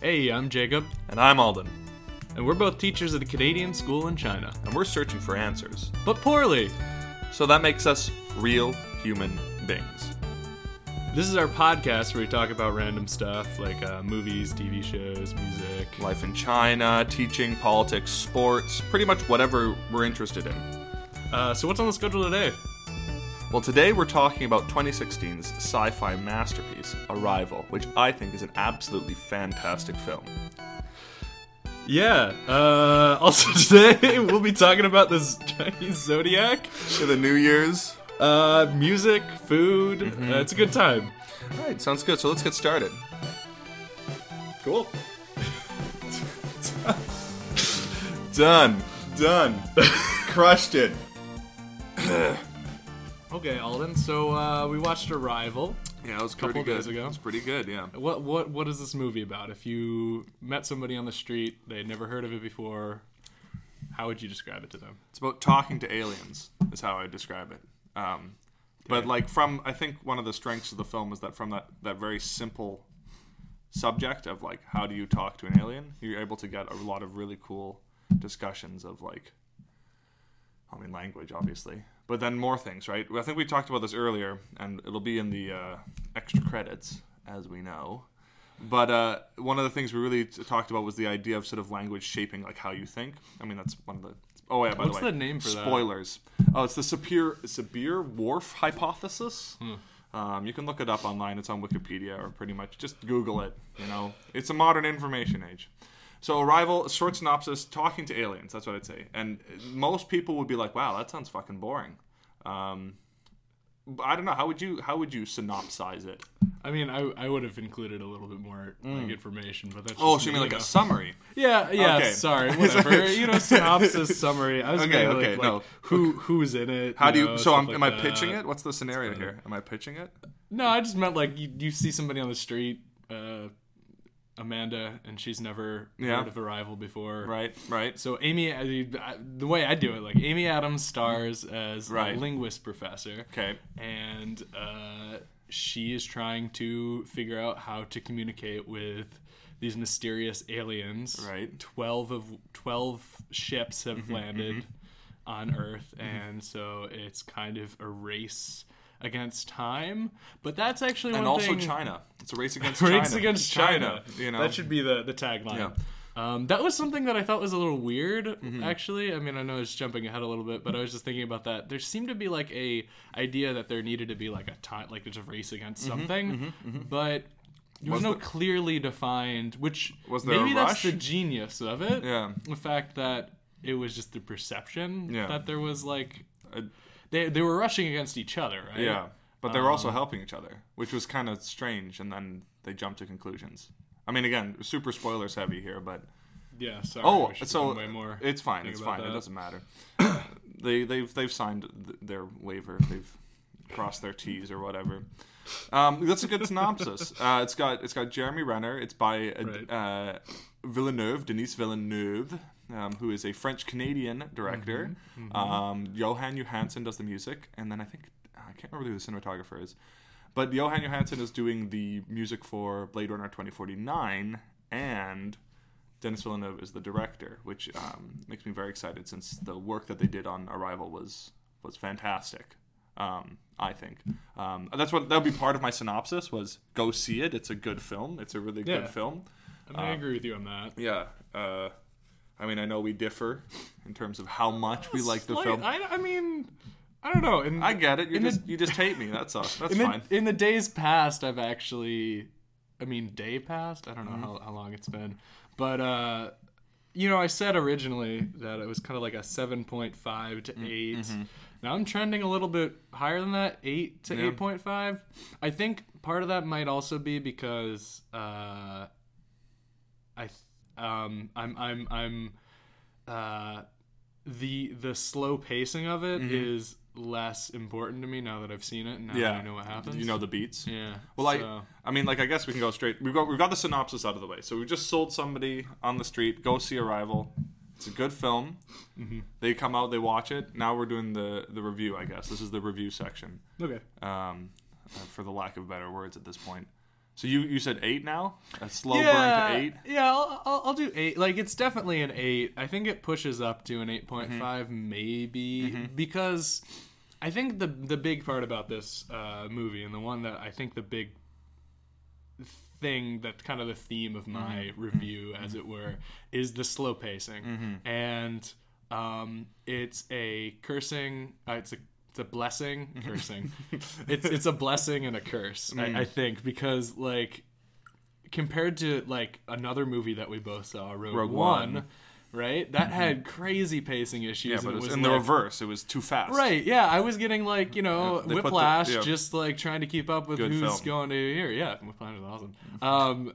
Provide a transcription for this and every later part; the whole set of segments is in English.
Hey, I'm Jacob, And I'm Alden, and we're both teachers at a Canadian school in China. and we're searching for answers. But poorly! So that makes us real human beings. This is our podcast where we talk about random stuff like uh, movies, TV shows, music. Life in China, teaching, politics, sports, pretty much whatever we're interested in. Uh, so, what's on the schedule today? Well, today we're talking about 2016's sci fi masterpiece, Arrival, which I think is an absolutely fantastic film. Yeah, uh, also today we'll be talking about this Chinese zodiac, For the New Year's. uh, music, food. Uh, it's a good time. Alright, sounds good. So let's get started. Cool. Done. Done. Crushed it. Okay, Alden. So uh, we watched Arrival. Yeah, it was Couple pretty good. days ago. It was pretty good, yeah. What what what is this movie about? If you met somebody on the street, they had never heard of it before, how would you describe it to them? It's about talking to aliens, is how I describe it. Um, but like from, I think one of the strengths of the film is that from that that very simple subject of like how do you talk to an alien, you're able to get a lot of really cool discussions of like, I mean language obviously, but then more things, right? I think we talked about this earlier, and it'll be in the uh, extra credits as we know. But uh, one of the things we really t- talked about was the idea of sort of language shaping like how you think. I mean, that's one of the. Oh yeah, by What's the way, the name for that? spoilers. Oh, it's the Sapir Sabir Whorf hypothesis. Hmm. Um, you can look it up online. It's on Wikipedia or pretty much just Google it. You know, it's a modern information age. So, Arrival, short synopsis: talking to aliens. That's what I'd say. And most people would be like, "Wow, that sounds fucking boring." Um, I don't know. How would you how would you synopsize it? I mean, I, I would have included a little bit more like information, but that's Oh, so you mean me, like a summary? yeah yeah Okay. sorry whatever you know synopsis summary. I was Okay, okay, like, no. like, who who's in it? How do you? know, So, am I that. pitching it? What's the scenario here? Am I pitching it? No, I just meant like you, you see somebody on the street, uh, Amanda, and she's never Yeah. heard of Arrival before. Right, right. So Amy, I, the way I do it, like Amy Adams stars as Right. a linguist professor, Okay. and uh, she is trying to figure out how to communicate with these mysterious aliens. Right. Mm-hmm, Twelve of twelve ships have landed on Earth, and so it's kind of a race against time. But that's actually And also thing, China. It's a race against Race China. against China. You know. that should be the the tagline. Um, that was something that I thought was a little weird, Mm-hmm. actually. I mean, I know it's jumping ahead a little bit, but I was just thinking about that. There seemed to be like a idea that there needed to be like a time, like there's a race against Mm-hmm, something, but there was, Was no there- clearly defined. Which Was there a maybe that's the genius of it. Yeah. the fact that it was just the perception Yeah. that there was like Uh, they they were rushing against each other, right? Yeah, but they were Um, also helping each other, which was kind of strange. And then they jumped to conclusions. I mean, again, super spoilers heavy here, but yeah. Sorry. oh, so way more. it's fine. It's fine. It doesn't matter. they they've they've signed th- their waiver. They've crossed their T's or whatever. Um, that's a good synopsis. Uh, it's got it's got Jeremy Renner. It's by uh, Right. uh, Villeneuve, Denis Villeneuve, um, who is a French Canadian director. Mm-hmm. Um, Jóhann Jóhannsson does the music, and then I think I can't remember who the cinematographer is, but Jóhann Jóhannsson is doing the music for Blade Runner 2049, and Denis Villeneuve is the director, which um, makes me very excited since the work that they did on Arrival was was fantastic. Um, I think um, that's what that would be part of my synopsis was go see it. It's a good film. It's a really Yeah. good film. I, mean, I agree with you on that. Yeah. Uh, I mean, I know we differ in terms of how much we like the Slight- film. I, I mean, I don't know. In, I get it. You in the- just you just hate me. That's all. That's in fine. the, in the days past, I've actually, I mean, day past. I don't know Mm-hmm. how, how long it's been, but uh, you know, I said originally that it was kind of like a seven point five to Mm, 8 mm-hmm. Now I'm trending a little bit higher than that, eight to eight point five. I think part of that might also be because uh, I, um, I'm I'm I'm uh, the the slow pacing of it is less important to me now that I've seen it and now Mm-hmm. yeah. I know what happens. You know the beats. Yeah. Well, so- I, I mean, like, I guess we can go straight. We've got we've got the synopsis out of the way. So we just sold somebody on the street. Go see Arrival. It's a good film. Mm-hmm. They come out, they watch it. Now we're doing the the review. I guess this is the review section. okay. Um, uh, for the lack of better words at this point. So you you said eight now? A slow yeah, burn to eight. Yeah, I'll, I'll, do eight. Like it's definitely an eight. I think it pushes up to an eight Mm-hmm. maybe because I think the the big part about this uh, movie and the one that I think the big thing that kind of the theme of my Mm-hmm. review, as it were, is the slow pacing and um, it's a cursing. Uh, it's a it's a blessing cursing. it's it's a blessing and a curse. I, I think because like compared to like another movie that we both saw, Rogue, Rogue One, One. right? That had crazy pacing issues. Yeah, and but it was was in the reverse. It was too fast. Right, yeah, I was getting like you know put the- whiplash, yeah. just like trying to keep up with Good who's film. going to here. Yeah, whiplash is awesome. Um,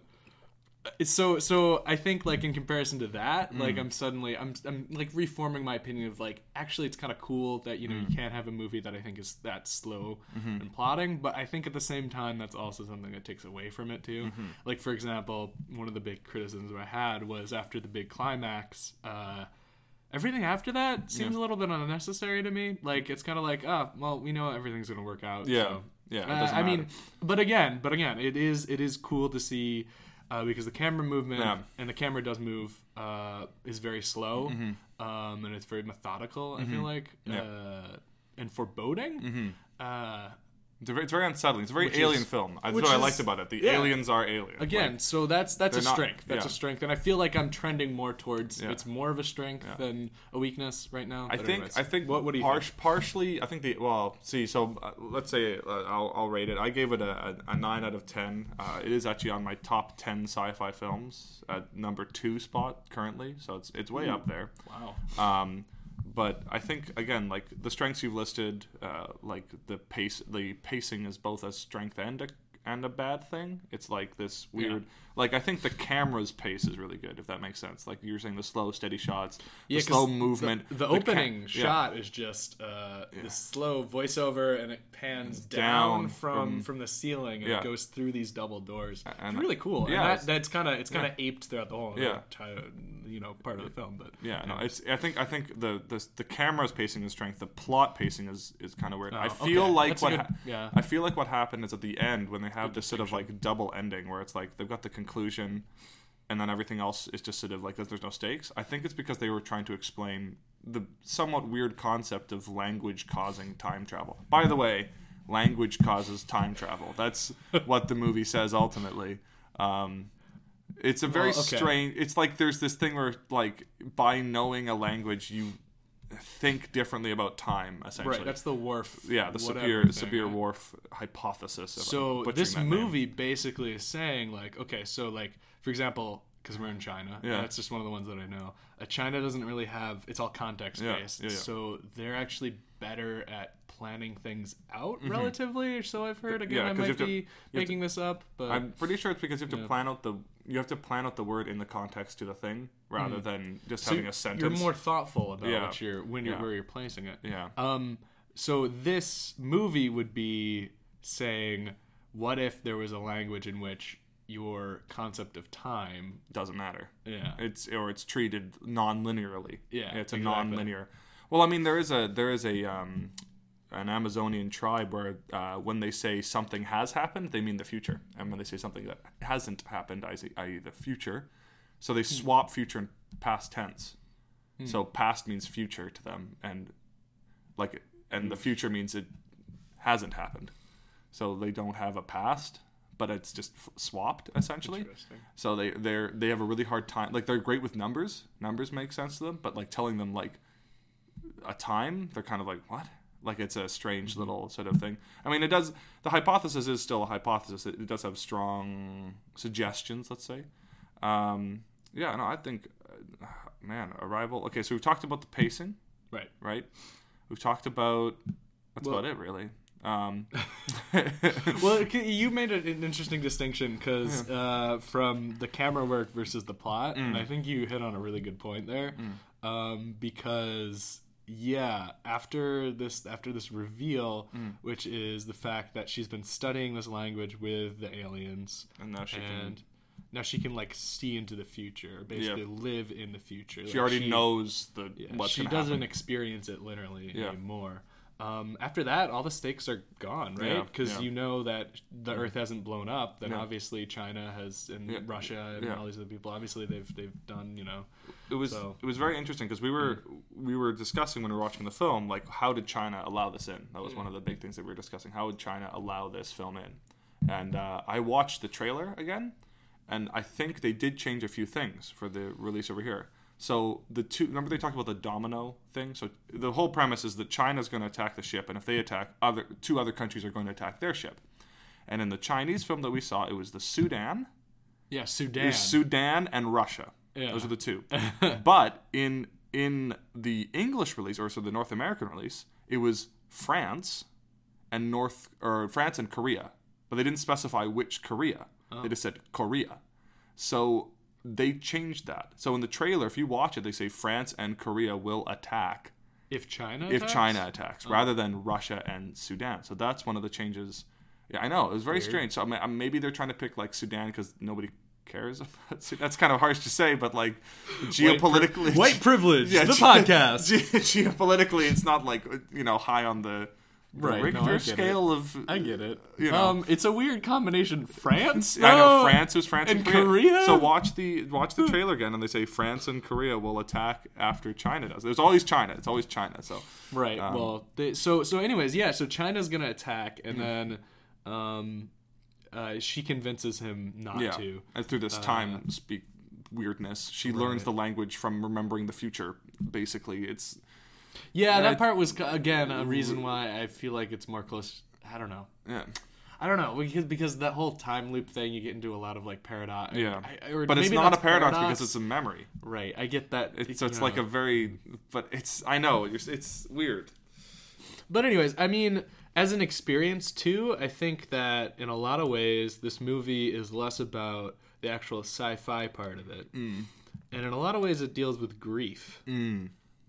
so so I think like in comparison to that, like Mm. I'm suddenly I'm I'm like reforming my opinion of like actually it's kind of cool that you know Mm. you can't have a movie that I think is that slow Mm-hmm. and plotting, but I think at the same time that's also something that takes away from it too. Mm-hmm. Like for example, one of the big criticisms I had was after the big climax. Uh, Everything after that seems a little bit unnecessary to me. Like it's kind of like, oh, well, we know everything's gonna work out. Yeah. so. Yeah. Uh, I mean, but again, but again, it is it is cool to see uh, because the camera movement Yeah. and the camera does move uh, is very slow um, and it's very methodical. I feel like Mm-hmm. Yeah. uh, and foreboding. Uh, It's, very, unsettling. It's a very Which alien is- film. That's what I liked about it. The yeah. aliens are alien. again, so that's that's a not- strength. That's yeah. a strength, and I feel like I'm trending more towards Yeah. it's more of a strength than a weakness right now. I But think anyways, I think what what do you par- think? partially I think the well see so uh, let's say uh, I'll, I'll rate it I gave it a, a, a nine out of ten uh, it is actually on my top ten sci-fi films at number two spot currently so it's it's way up there Wow. um, but I think again like the strengths you've listed uh, like the pace the pacing is both a strength and a and a bad thing it's like this weird like I think the camera's pace is really good if that makes sense like you were saying the slow steady shots the 'cause slow movement The, the ca- opening yeah. shot is just uh, this slow voiceover, and it pans down, down from, from- from the ceiling, and Yeah. it goes through these double doors. And- it's really cool. yeah, that, that's kind of it's kind of aped throughout the whole Yeah. entire, you know part of the film. But Yeah, no, it's. I think. I think the the the camera's pacing is strength. The plot pacing is is kind of weird. I Oh, feel okay. like That's what. good- ha- yeah. I feel like what happened is at the end when they have this sort of like double ending where it's like they've got the conclusion, and then everything else is just sort of like there's no stakes. I think it's because they were trying to explain the somewhat weird concept of language causing time travel. By the way, language causes time travel. That's what the movie says ultimately. Um, it's a very Well, okay. strange. It's like there's this thing where, like, by knowing a language, you think differently about time. Essentially, right, that's the Whorf. yeah, the Sapir Sapir right? Whorf hypothesis. So this that name. movie basically is saying like, okay, so like for example, because we're in China, Yeah. that's just one of the ones that I know. Uh, China doesn't really have it's all context Yeah, based, yeah, yeah. so they're actually better at planning things out relatively. Or so I've heard. Again, Mm-hmm. Yeah, I might to- be have to- making this up, but I'm pretty sure it's because you have to Yeah. plan out the you have to plan out the word in the context to the thing rather than just Mm. so having a sentence. you're more thoughtful about Yeah. what you're when you're Yeah. where you're placing it. yeah. Um, so this movie would be saying, what if there was a language in which your concept of time, doesn't matter. yeah, It's or it's treated non-linearly. Yeah, it's a exactly. non-linear. Well, I mean, there is a there is a um, an Amazonian tribe where uh, when they say something has happened, they mean the future, and when they say something that hasn't happened, i.e., i.e. the future, so they hmm. swap future and past tense. Hmm. So past means future to them, and like and the hmm. future means it hasn't happened. So they don't have a past, but it's just f- swapped essentially. So they they're they have a really hard time. Like they're great with numbers. Numbers make sense to them, but like telling them like a time, they're kind of like what? Like it's a strange little sort of thing. I mean, it does. The hypothesis is still a hypothesis. It, it does have strong suggestions. Let's say. Um, yeah. No, I think, uh, man, Arrival. Okay, so we've talked about the pacing, Right. right? We've talked about. That's Well- about it, really. Um, Well, you made an interesting distinction because uh, from the camera work versus the plot, and Mm. I think you hit on a really good point there. Um, because yeah, after this after this reveal, Mm. which is the fact that she's been studying this language with the aliens, and now she can. now she can like see into the future, basically live in the future. She already knows the Yeah, she doesn't happen. experience it literally Yeah. anymore. um, after that, all the stakes are gone, right? Because yeah. you know that the Earth hasn't blown up. Then Yeah. obviously China has, and Yeah, Russia, and yeah. all these other people. Obviously, they've they've done, you know. it was So- it was very interesting because we were we were discussing when we were watching the film like how did China allow this in? That was one of the big things that we were discussing. How would China allow this film in? And uh, I watched the trailer again, and I think they did change a few things for the release over here. So the two remember they talked about the domino thing. So the whole premise is that China's going to attack the ship, and if they attack, other two other countries are going to attack their ship. And in the Chinese film that we saw, it was the Sudan, Yeah, Sudan. Sudan and Russia. Yeah. Those are the two. but in in the English release, or so the North American release, it was France and North or France and Korea, but they didn't specify which Korea. They oh. just said Korea. So they changed that. So in the trailer, if you watch it, they say France and Korea will attack if China, if attacks? China attacks, oh. rather than Russia and Sudan. So that's one of the changes. Yeah, I know it was very strange. So I mean, maybe they're trying to pick like Sudan because nobody cares. about Sudan. That's kind of harsh to say, but like geopolitically, white privilege, Yeah, the ge- podcast. ge- geopolitically, it's not like you know high on the, Right, Richter I get it. scale of. I get it. You know. Um, it's a weird combination. France, I know? France was France and, and Korea. Korea? So watch the watch the trailer again, and they say France and Korea will attack after China does. There's always China. It's always China. So Right. Um, well, they, so so anyways, yeah. So China's gonna attack, and Mm-hmm. then um, uh, she convinces him not yeah, to. and through this time speak weirdness, she learns the language from remembering the future. Basically, it's Yeah, I- that part was again a reason why I feel like it's more close. I don't know. yeah. I don't know because because that whole time loop thing, you get into a lot of like paradox. Yeah, I, or but it's not a that's paradox, because it's a memory. right. I get that. It's, you it's like a very, but it's I know it's, it's weird. But anyways, I mean, as an experience too, I think that in a lot of ways, this movie is less about the actual sci-fi part of it, Mm. and in a lot of ways, it deals with grief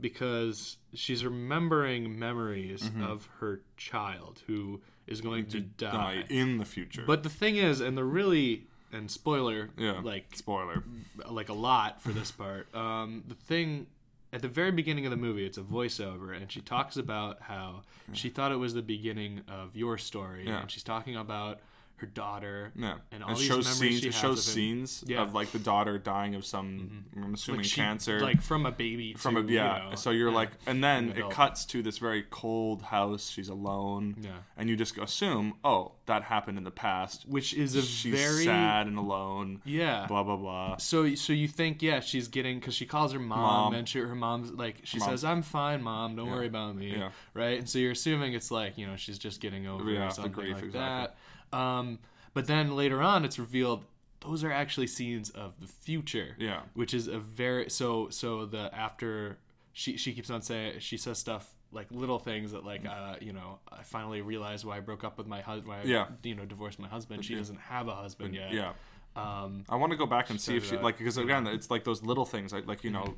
because she's remembering memories Mm-hmm. of her child who is going to die. Die in the future. But the thing is, and the really and spoiler, yeah, like spoiler. like a lot for this part. Um, the thing at the very beginning of the movie, it's a voiceover, and she talks about how hmm. she thought it was the beginning of your story, Yeah. and she's talking about her daughter, Yeah, and all it these shows memories scenes. she It shows of scenes Yeah. Mm-hmm. of like the daughter dying of some, I'm assuming Like she- cancer. like from a baby, from a yeah. you know, so you're yeah. like, and then an it cuts to this very cold house. She's alone. Yeah. and you just assume, oh, that happened in the past. which is a She's very sad and alone. yeah. Blah blah blah. So, so you think, yeah, she's getting because she calls her mom, Mom. and she, her mom's like, she Mom. says, "I'm fine, mom. Don't worry about me." Yeah. Right, and so you're assuming it's like you know she's just getting over Yeah, or something grief, like exactly. that. Um, but then later on, it's revealed those are actually scenes of the future. Yeah. which is a very so so the after she she keeps on saying she says stuff like little things that like uh you know I finally realized why I broke up with my husband why I, Yeah. you know divorced my husband she doesn't have a husband yet Yeah. um I want to go back and see if she like because again it's like those little things like like you know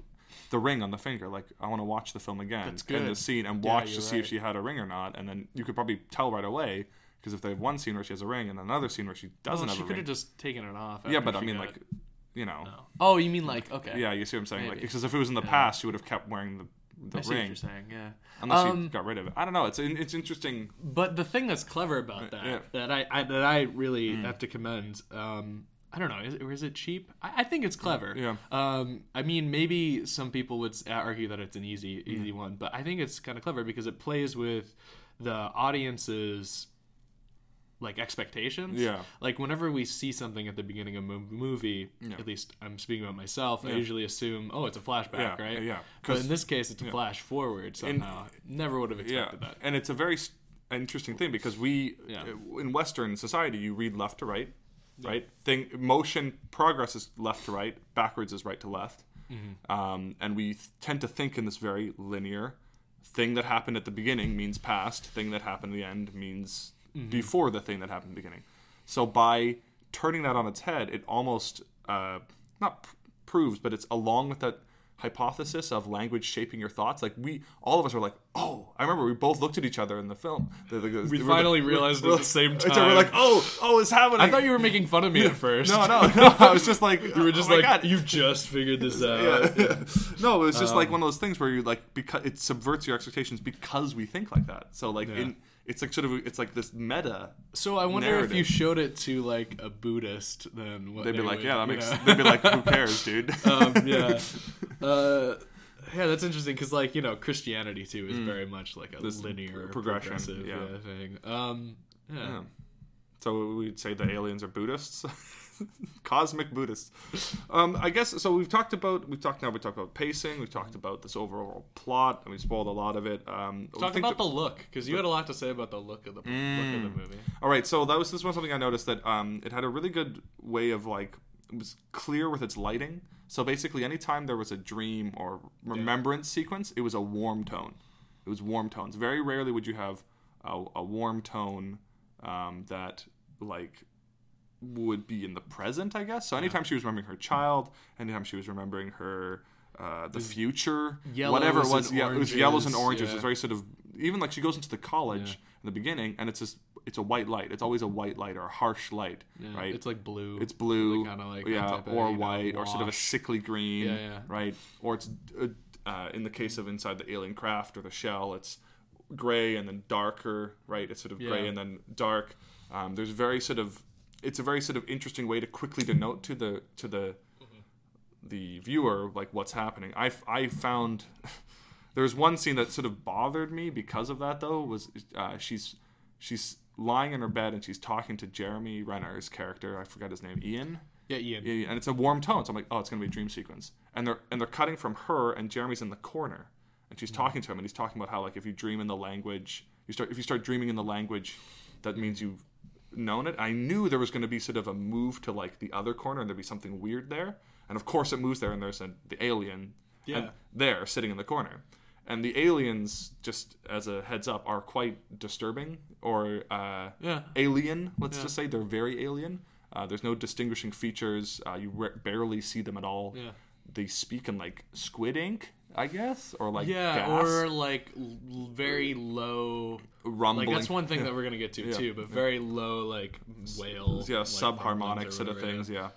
the ring on the finger like I want to watch the film again That's and the scene and watch you're to see if she had a ring or not and then you could probably tell right away because if they have one scene where she has a ring and another scene where she doesn't well, she have a could have just taken it off yeah but I mean got- like you know No. Oh, you mean like okay? yeah you see what I'm saying like because if it was in the past she would have kept wearing the the I see what ring you're saying. Yeah. unless Um, she got rid of it I don't know it's it's interesting But the thing that's clever about that yeah. that I, I that I really have to commend. Um, I don't know, is, or is it cheap? I, I think it's clever. Yeah. Um, I mean, maybe some people would argue that it's an easy easy one, but I think it's kind of clever because it plays with the audience's like expectations. Yeah. Like whenever we see something at the beginning of a mo- movie, at least I'm speaking about myself, I usually assume, oh, it's a flashback, Yeah, right? yeah. But in this case, it's a flash forward somehow. Never would have expected yeah that. and it's a very s- interesting thing because we Yeah. uh, in western society you read left to right right thing motion progress is left to right backwards is right to left Mm-hmm. um, and we th- tend to think in this very linear thing that happened at the beginning means past thing that happened at the end means Mm-hmm. before the thing that happened in the beginning so by turning that on its head it almost uh, not pr- proves but it's along with that hypothesis of language shaping your thoughts. Like we, all of us are like, oh, I remember we both looked at each other in the film. The- the- We we're finally like- realized we're at the same time. We're like, oh, oh, it's happening. I thought you were making fun of me at first. no, no, no. I was just like, You were just oh like, you just figured this out. Yeah. no, it was just Um, like one of those things where you like because it subverts your expectations because we think like that. So like in it's like sort of it's like this meta. So I wonder if you showed it to like a Buddhist, then what They'd be they like, would, yeah, that makes. know? They'd be like, who cares, dude? um, yeah. Uh, yeah, that's interesting because, like, you know, Christianity too is very much like a Mm. This linear progression, yeah. yeah, thing. Um, yeah. Yeah. So we'd say the aliens are Buddhists, cosmic Buddhists. Um, I guess so. We've talked about we've talked now. We talked about pacing. We've talked about this overall plot, and we spoiled a lot of it. Um, Talk about that- the look because you had a lot to say about the look of the look of the movie. All right, so that was this was something I noticed that um, it had a really good way of like it was clear with its lighting. So basically, anytime there was a dream or remembrance sequence, it was a warm tone. It was warm tones. Very rarely would you have a, a warm tone um, that like would be in the present, I guess. So anytime she was remembering her child, anytime she was remembering her uh, the future, whatever it was, yeah, it was yellows and oranges, yeah. It's very sort of even like she goes into the college in the beginning, and it's just it's a white light. It's always a white light or a harsh light, Yeah, right? It's like blue. It's blue, kinda like yeah, type of, or know, white, or sort of a sickly green, Yeah, yeah. right? Or it's uh, uh, in the case of inside the alien craft or the shell, it's gray and then darker, right? It's sort of gray Yeah. and then dark. Um, there's very sort of it's a very sort of interesting way to quickly denote to the to the the viewer like what's happening. I I found there's one scene that sort of bothered me because of that though was uh, she's she's lying in her bed and she's talking to Jeremy Renner's character. I forgot his name, Ian. yeah, Ian. Yeah, and it's a warm tone. So I'm like, oh, it's gonna be a dream sequence. And they're and they're cutting from her, and Jeremy's in the corner, and she's talking to him, and he's talking about how like if you dream in the language, you start if you start dreaming in the language, that means you've known it. I knew there was gonna be sort of a move to like the other corner, and there'd be something weird there. And of course, it moves there, and there's a, the alien, Yeah. there sitting in the corner. And the aliens, just as a heads up, are quite disturbing or uh, Yeah. alien. Let's just say they're very alien. Uh, there's no distinguishing features. Uh, you re- barely see them at all. Yeah. They speak in like squid ink, I guess, or like Yeah, gas, or like l- very low. rumbling. Like that's one thing that we're gonna get to too, but very low like whale. yeah, like, subharmonic sort of things. Yeah.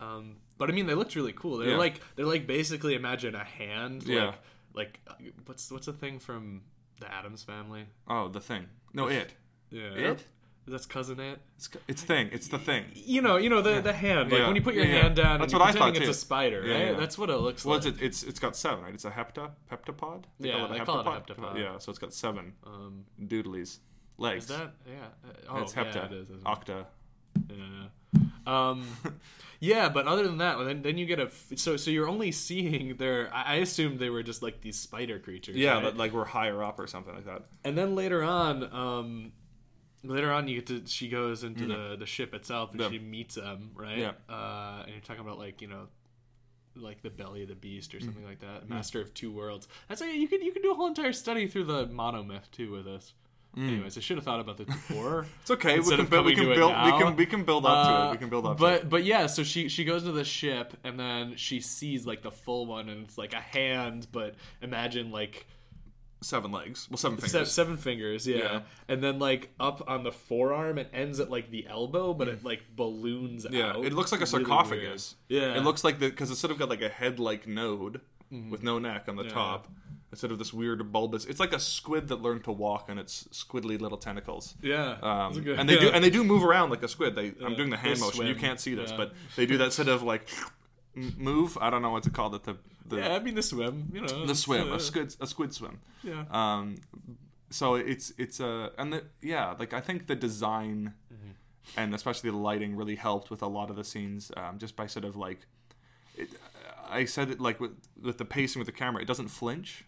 yeah. Um, but I mean, they looked really cool. They're Yeah. like they're like basically imagine a hand. Yeah. Like, like uh, what's what's the thing from the Addams Family? Oh, the thing. No, it. Yeah. It? That's cousin it. It's, it's thing. It's the thing. You know, you know the the hand. Like Yeah. when you put your Yeah, yeah. hand down, That's and what I thought, it's a spider, right? yeah. That's what it looks Well, like. it's, it's it's got seven, right? It's a hepta heptapod. Yeah, they call it a heptapod. Yeah, so it's got seven um, doodlies legs. is that yeah? Uh, Oh, it's hepta. yeah, it it? Octa. Yeah. Um, yeah, but other than that, then then you get a f- so so you're only seeing their. I I assumed they were just like these spider creatures. Yeah, right? but like we're higher up or something like that. and then later on, um, later on you get to she goes into the the ship itself and Mm-hmm. Yeah. she meets them right. Yeah. Uh, and you're talking about like you know. Like the belly of the beast or Mm. something like that, master of two worlds. That's like, you could you could do a whole entire study through the monomyth too with this. Anyways, I should have thought about this before. Mm. It's okay. We can build. We can to build. We can. We can build up to Uh, it. We can build up. to But it. but yeah, so she she goes to the ship and then she sees like the full one and it's like a hand, but imagine like seven legs. Well, seven se- fingers. seven fingers, yeah. Yeah. And then like up on the forearm, it ends at like the elbow, but it like balloons yeah, out. it looks like a sarcophagus. weird. Yeah, It looks like the because it's sort of got like a head-like node with no neck on the Yeah. top. Instead of this weird bulbous. It's like a squid that learned to walk on its squiddly little tentacles. yeah. Um, good- and they do and they do move around like a squid. They I'm doing the hand motion. You can't see this, Yeah. but they do that sort of like move. I don't know what to call it. The the yeah, I mean the swim, you know, the swim, uh, a squid a squid swim. yeah. Um, so it's it's a and the yeah like I think the design and especially the lighting really helped with a lot of the scenes um, just by sort of like it, I said it like with with the pacing with the camera it doesn't flinch.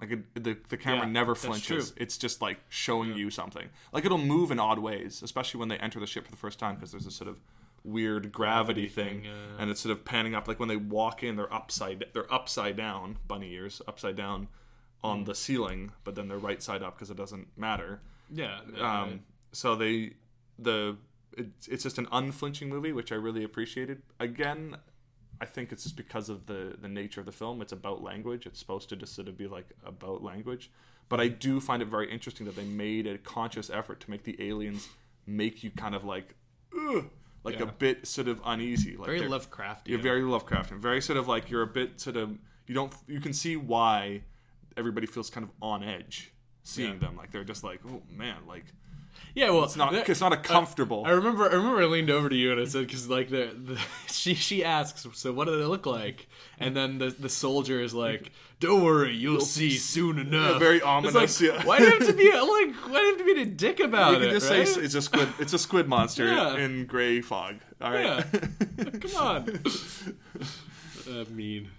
Like it, the the camera Yeah, never flinches. It's just like showing you something. Like it'll move in odd ways especially when they enter the ship for the first time because there's a sort of weird gravity, thing, yeah. and it's sort of panning up like when they walk in they're upside they're upside down bunny ears upside down Mm. on the ceiling but then they're right side up because it doesn't matter yeah. um, so they the it's, it's just an unflinching movie which i really appreciated again I think it's just because of the the nature of the film. It's about language. It's supposed to just sort of be like about language. But I do find it very interesting that they made a conscious effort to make the aliens make you kind of like, ugh, like Yeah. a bit sort of uneasy. Like Very Lovecraftian. You're very Lovecraftian. Very sort of like you're a bit sort of you don't you can see why everybody feels kind of on edge seeing Yeah. them. Like they're just like, oh man, like yeah, well, it's not it's not a comfortable. I remember, I remember I leaned over to you and I said, because like the, the she she asks, so what do they look like? And then the the soldier is like, don't worry, you'll see soon enough. very It's ominous, like, yeah. Why do you have to be like? Why do you have to be a dick about you it? just right? say it's a squid. It's a squid monster Yeah. in gray fog. All right. yeah, come on. uh, mean.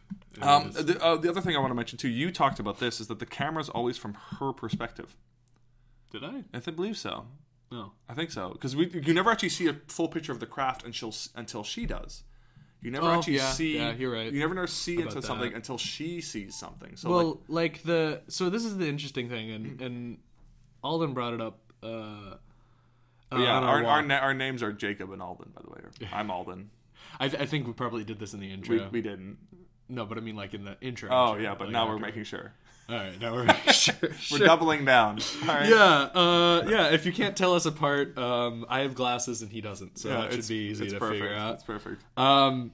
Um, the, uh, the other thing I want to mention too, you talked about this, is that the camera's always from her perspective. Did I? I think, believe so. No. I think so because we you never actually see a full picture of the craft until until she does. You never Oh, actually yeah, see. yeah, you're right You never know see into about something until she sees something. So well, like, like, the so this is the interesting thing, Mm. and and Alden brought it up. Uh, uh, yeah, our our, na- our names are Jacob and Alden, by the way. I'm Alden. I, I think we probably did this in the intro. We, we didn't. no, but I mean like in the intro. Oh intro, yeah, but like now we're making sure. All right, now we're sure. We're sure. doubling down. All right. Yeah, uh, yeah. If you can't tell us apart, um, I have glasses and he doesn't, so Yeah, that should be easy it's to perfect. figure out. It's perfect. Um,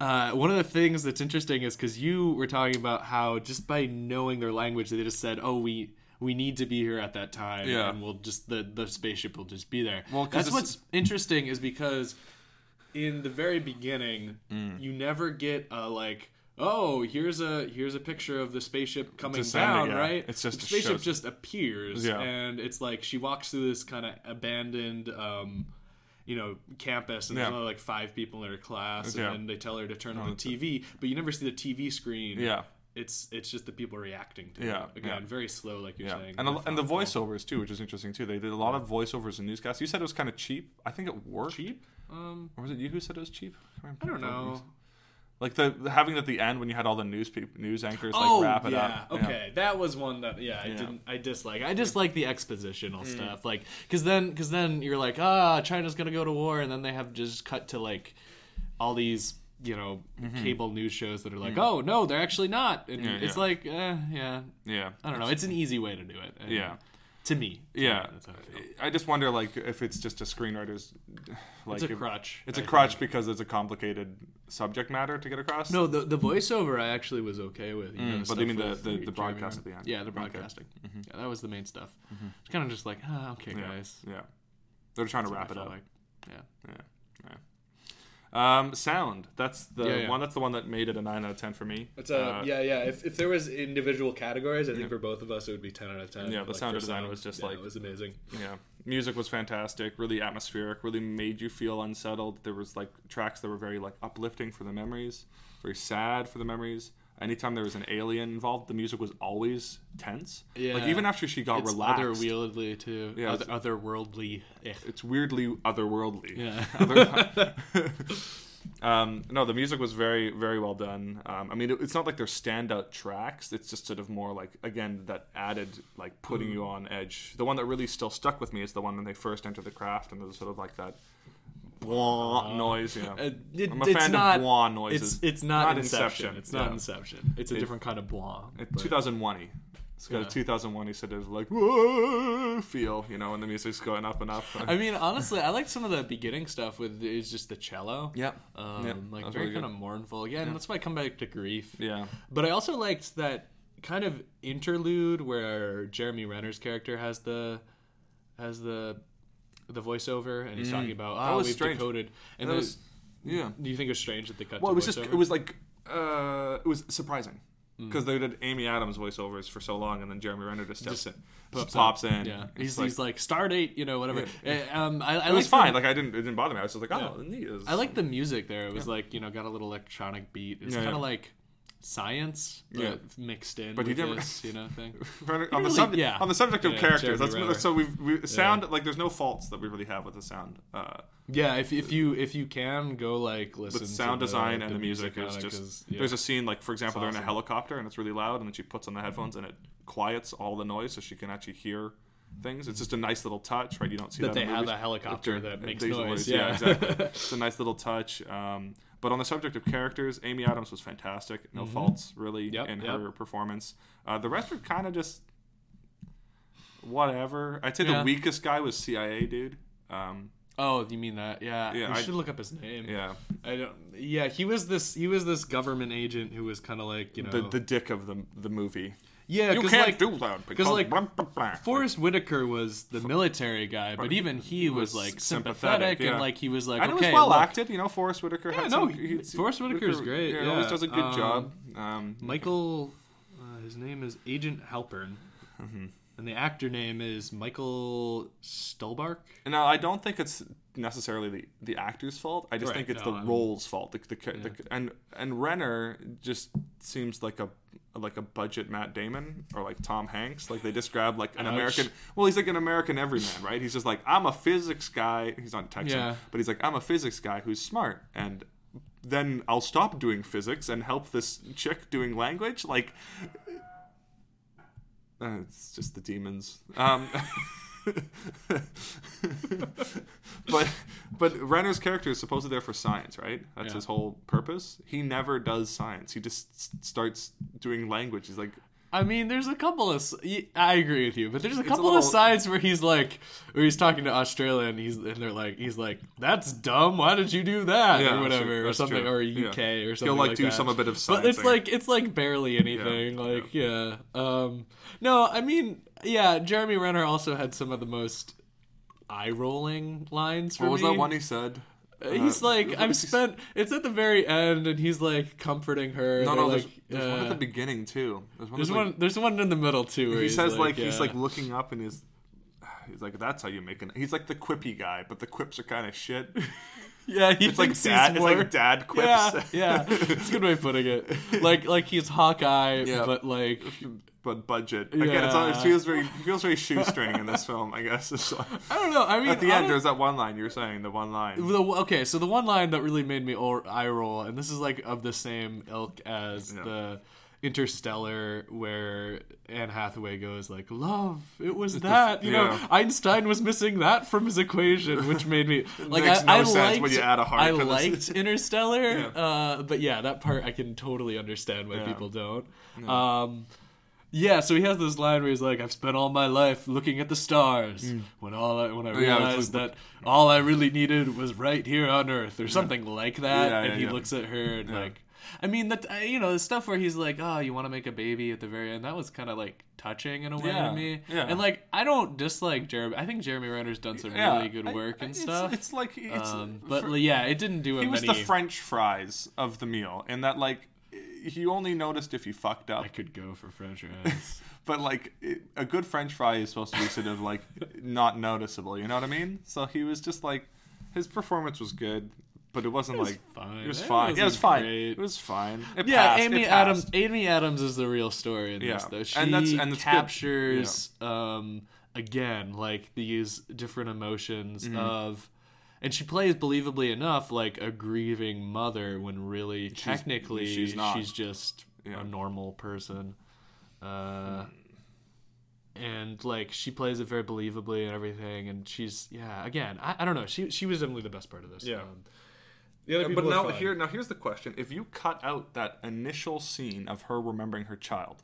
uh, one of the things that's interesting is because you were talking about how just by knowing their language, they just said, "Oh, we we need to be here at that time, Yeah. and we'll just the the spaceship will just be there." Well, that's what's interesting is because in the very beginning, Mm. you never get a like. Oh, here's a here's a picture of the spaceship coming Descending, down, yeah. right? It's just the a spaceship show- just appears, Yeah. and it's like she walks through this kind of abandoned, um, you know, campus, and there's only like five people in her class, Yeah. and then they tell her to turn on the TV, but you never see the TV screen. Yeah. It's it's just the people reacting to Yeah, it. Again, yeah. very slow, like you're Yeah, saying. and, a, and the voiceovers too, which is interesting too. They did a lot of voiceovers in newscasts. You said it was kind of cheap. I think it worked. cheap. Um, Or was it you who said it was cheap? I don't know. Like the, having it at the end when you had all the news peop news anchors like oh wrap it up. yeah, up. okay, that was one that yeah I Yeah. Mm. didn't I dislike. I dislike the expositional stuff, like because then because then you're like ah China's gonna go to war, and then they have just cut to like all these you know cable news shows that are like oh no they're actually not, and Mm-hmm. Yeah, it's yeah. like eh, yeah Yeah, I don't know it's an easy way to do it. and Yeah. To me to yeah. me, that's I. I just wonder like if it's just a screenwriter's like It's a if- crutch. It's a I crutch think. because it's a complicated subject matter to get across. No, the the voiceover I actually was okay with. You know, Mm, but stuff you mean the- the- the broadcast at the end? Yeah, the Okay. Mm-hmm. broadcasting. Yeah, that was the main stuff. It's kind of just like, ah, okay, yeah, guys. yeah. They're trying to wrap it up. like. Yeah, yeah. Um, sound. That's the Yeah, yeah. one. That's the one that made it a nine out of ten for me. It's a Uh, yeah, yeah. If, if there was individual categories, I think for both of us it would be ten out of ten. Yeah, the sound for design was just yeah, like- it was amazing. Yeah, music was fantastic, really atmospheric, really made you feel unsettled. There was like tracks that were very like uplifting for the memories, very sad for the memories. Anytime there was an alien involved, the music was always tense. Yeah. like even after she got It's relaxed, otherworldly too. Yeah, Other, it's- otherworldly. Eh. it's weirdly otherworldly. Yeah. Other- um, no, the music was very, very well done. Um, I mean, it, it's not like they're standout tracks. It's just sort of more like again that added like putting you on edge. The one that really still stuck with me is the one when they first enter the craft and there's sort of like that blah noise. You know, Uh, it- I'm a it's fan not, of blah noises. It's it's not, Not Inception. Inception, It's not yeah. Inception. It's a It- different kind of blah. It- but- 2001 It's got Yeah. a 2001 sort of like whoa feel, you know, when the music's going up and up. I mean, honestly, I like some of the beginning stuff with it's just the cello. Yeah, Um, Yep, like very really kind good. of mournful. Again, that's why I come back to grief. yeah. But I also liked that kind of interlude where Jeremy Renner's character has the has the the voiceover and he's talking about Mm. Oh we've strange. decoded and That the- was, yeah. do you think it was strange that they cut Well, to it was just voiceover? it was like uh, it was surprising because they did Amy Adams voiceovers for so long, and then Jeremy Renner just steps in, just pops in. yeah he's, like, he's like star date you know whatever Uh, um I, I it was like fine. Like I didn't, it didn't bother me. I was just like, oh, neat. It was- I like the music there it was like you know got a little electronic beat it's Yeah, kind of yeah. like science Yeah. mixed in But he never- this you know thing on the really- subject yeah. on the subject of Yeah, characters. That's so we've we, sound like there's no faults that we really have with the sound. Uh, yeah if, if you if you can go like listen but to sound the- design and the music, on is just yeah. there's a scene like for example they're in a helicopter and it's really loud and then she puts on the headphones and it quiets all the noise so she can actually hear things. It's just a nice little touch, right? You don't see that that, they in have a helicopter that makes noise. noise, Yeah, exactly. it's a nice little touch. Um, But on the subject of characters, Amy Adams was fantastic. No faults really Mm-hmm. Yep, in yep. her performance. Uh, the rest were kind of just whatever. I'd say Yeah. the weakest guy was CIA dude. Um, Oh, you mean that? Yeah. Yeah, I- should look up his name. yeah, I don't. Yeah, he was this. He was this government agent who was kind of like you know. the the dick of the the movie. Yeah, You because can't like do that because like, blah, blah, blah. Forest Whitaker was the military guy, but even he was, was like sympathetic, sympathetic, yeah. and like he was like and it okay. was well look, acted. You know, Forest Whitaker. Yeah, had no, some, he- Forest Whitaker's great, He always does a good Um, job. Um, Michael, uh, his name is Agent Halpern, Mm-hmm. And the actor name is Michael Stuhlbarg. No, I don't think it's necessarily the, the actor's fault. I just Right, think it's no, the I'm- role's fault. The, the, the, and and Renner just seems like a like a budget Matt Damon or like Tom Hanks. Like they just grabbed like an Ouch. American. Well, he's like an American everyman, right? He's just like I'm a physics guy. He's not Texan, Yeah. but he's like I'm a physics guy who's smart and. Then I'll stop doing physics and help this chick doing language. Like, uh, it's just the demons. Um, but but Renner's character is supposedly there for science, right? That's Yeah. his whole purpose. He never does science. He just starts doing language. He's like, I mean, there's a couple of. I agree with you, but there's a a couple little- of sides where he's like, where he's talking to Australia, and he's and they're like, he's like, "That's dumb. Why did you do that?" Yeah, or whatever, or something, true. or Yeah. UK or something. he'll like, like do that. some a bit of science. But it's like it's like barely anything. Yeah, like yeah. Um, no, I mean yeah. Jeremy Renner also had some of the most eye rolling lines for what was me. that one he said? Uh, He's Uh, like, I'm was he- spent. It's at the very end, and he's like comforting her. No, They're no. There's, like, there's one at uh, the beginning too. There's one. There's that's, like, one. There's one in the middle too. He says like, he's yeah. like looking up and he's. He's like, that's how you make it. He's like the quippy guy, but the quips are kind of shit. yeah, he It's like he's dad. It's like dad quips. Yeah, yeah, it's a good way of putting it. Like, like he's Hawkeye, Yeah. but like, but budget. Again, it's all, it feels very it feels very shoestring in this film. I guess like, I don't know. I mean, at the I end there's that one line you were saying. The one line. The, okay, so the one line that really made me eye roll, and this is like of the same ilk as Yeah. the Interstellar, where Anne Hathaway goes like, "Love, it was that." You know. Einstein was missing that from his equation, which made me like makes I, no I sense liked when you add a heart I liked Interstellar, Yeah. uh, but yeah, that part I can totally understand why Yeah. people don't. Um, yeah, so he has this line where he's like, "I've spent all my life looking at the stars when all I, when I Mm. yeah, realized like- that all I really needed was right here on Earth or something like that." Yeah, and yeah, he yeah. looks at her and like, I mean that you know the stuff where he's like, "Oh, you want to make a baby at the very end?" That was kind of like touching in a way Yeah, to me. yeah. And like, I don't dislike Jeremy. I think Jeremy Renner's done some Yeah, really good I- work and it's, stuff. It's like it's. um, but for- yeah, it didn't do him he was any. the French fries of the meal, and that like he only noticed if you fucked up. I could go for French fries. But like it, a good French fry is supposed to be sort of like not noticeable. You know what I mean? So he was just like his performance was good, but it wasn't it was like fine. It was It fine. yeah, it was fine. great. It was fine. It yeah, passed. Amy It Adams. Amy Adams is the real story in this, Yeah. though. She And that's- and good. captures um, again like these different emotions Mm-hmm. of. And she plays believably enough like a grieving mother when really technically she's not. just Yeah. a normal person. Uh, and like she plays it very believably and everything and she's yeah again I, I don't know she she was definitely the best part of this Yeah. um, the other but now here now here's the question: If you cut out that initial scene of her remembering her child,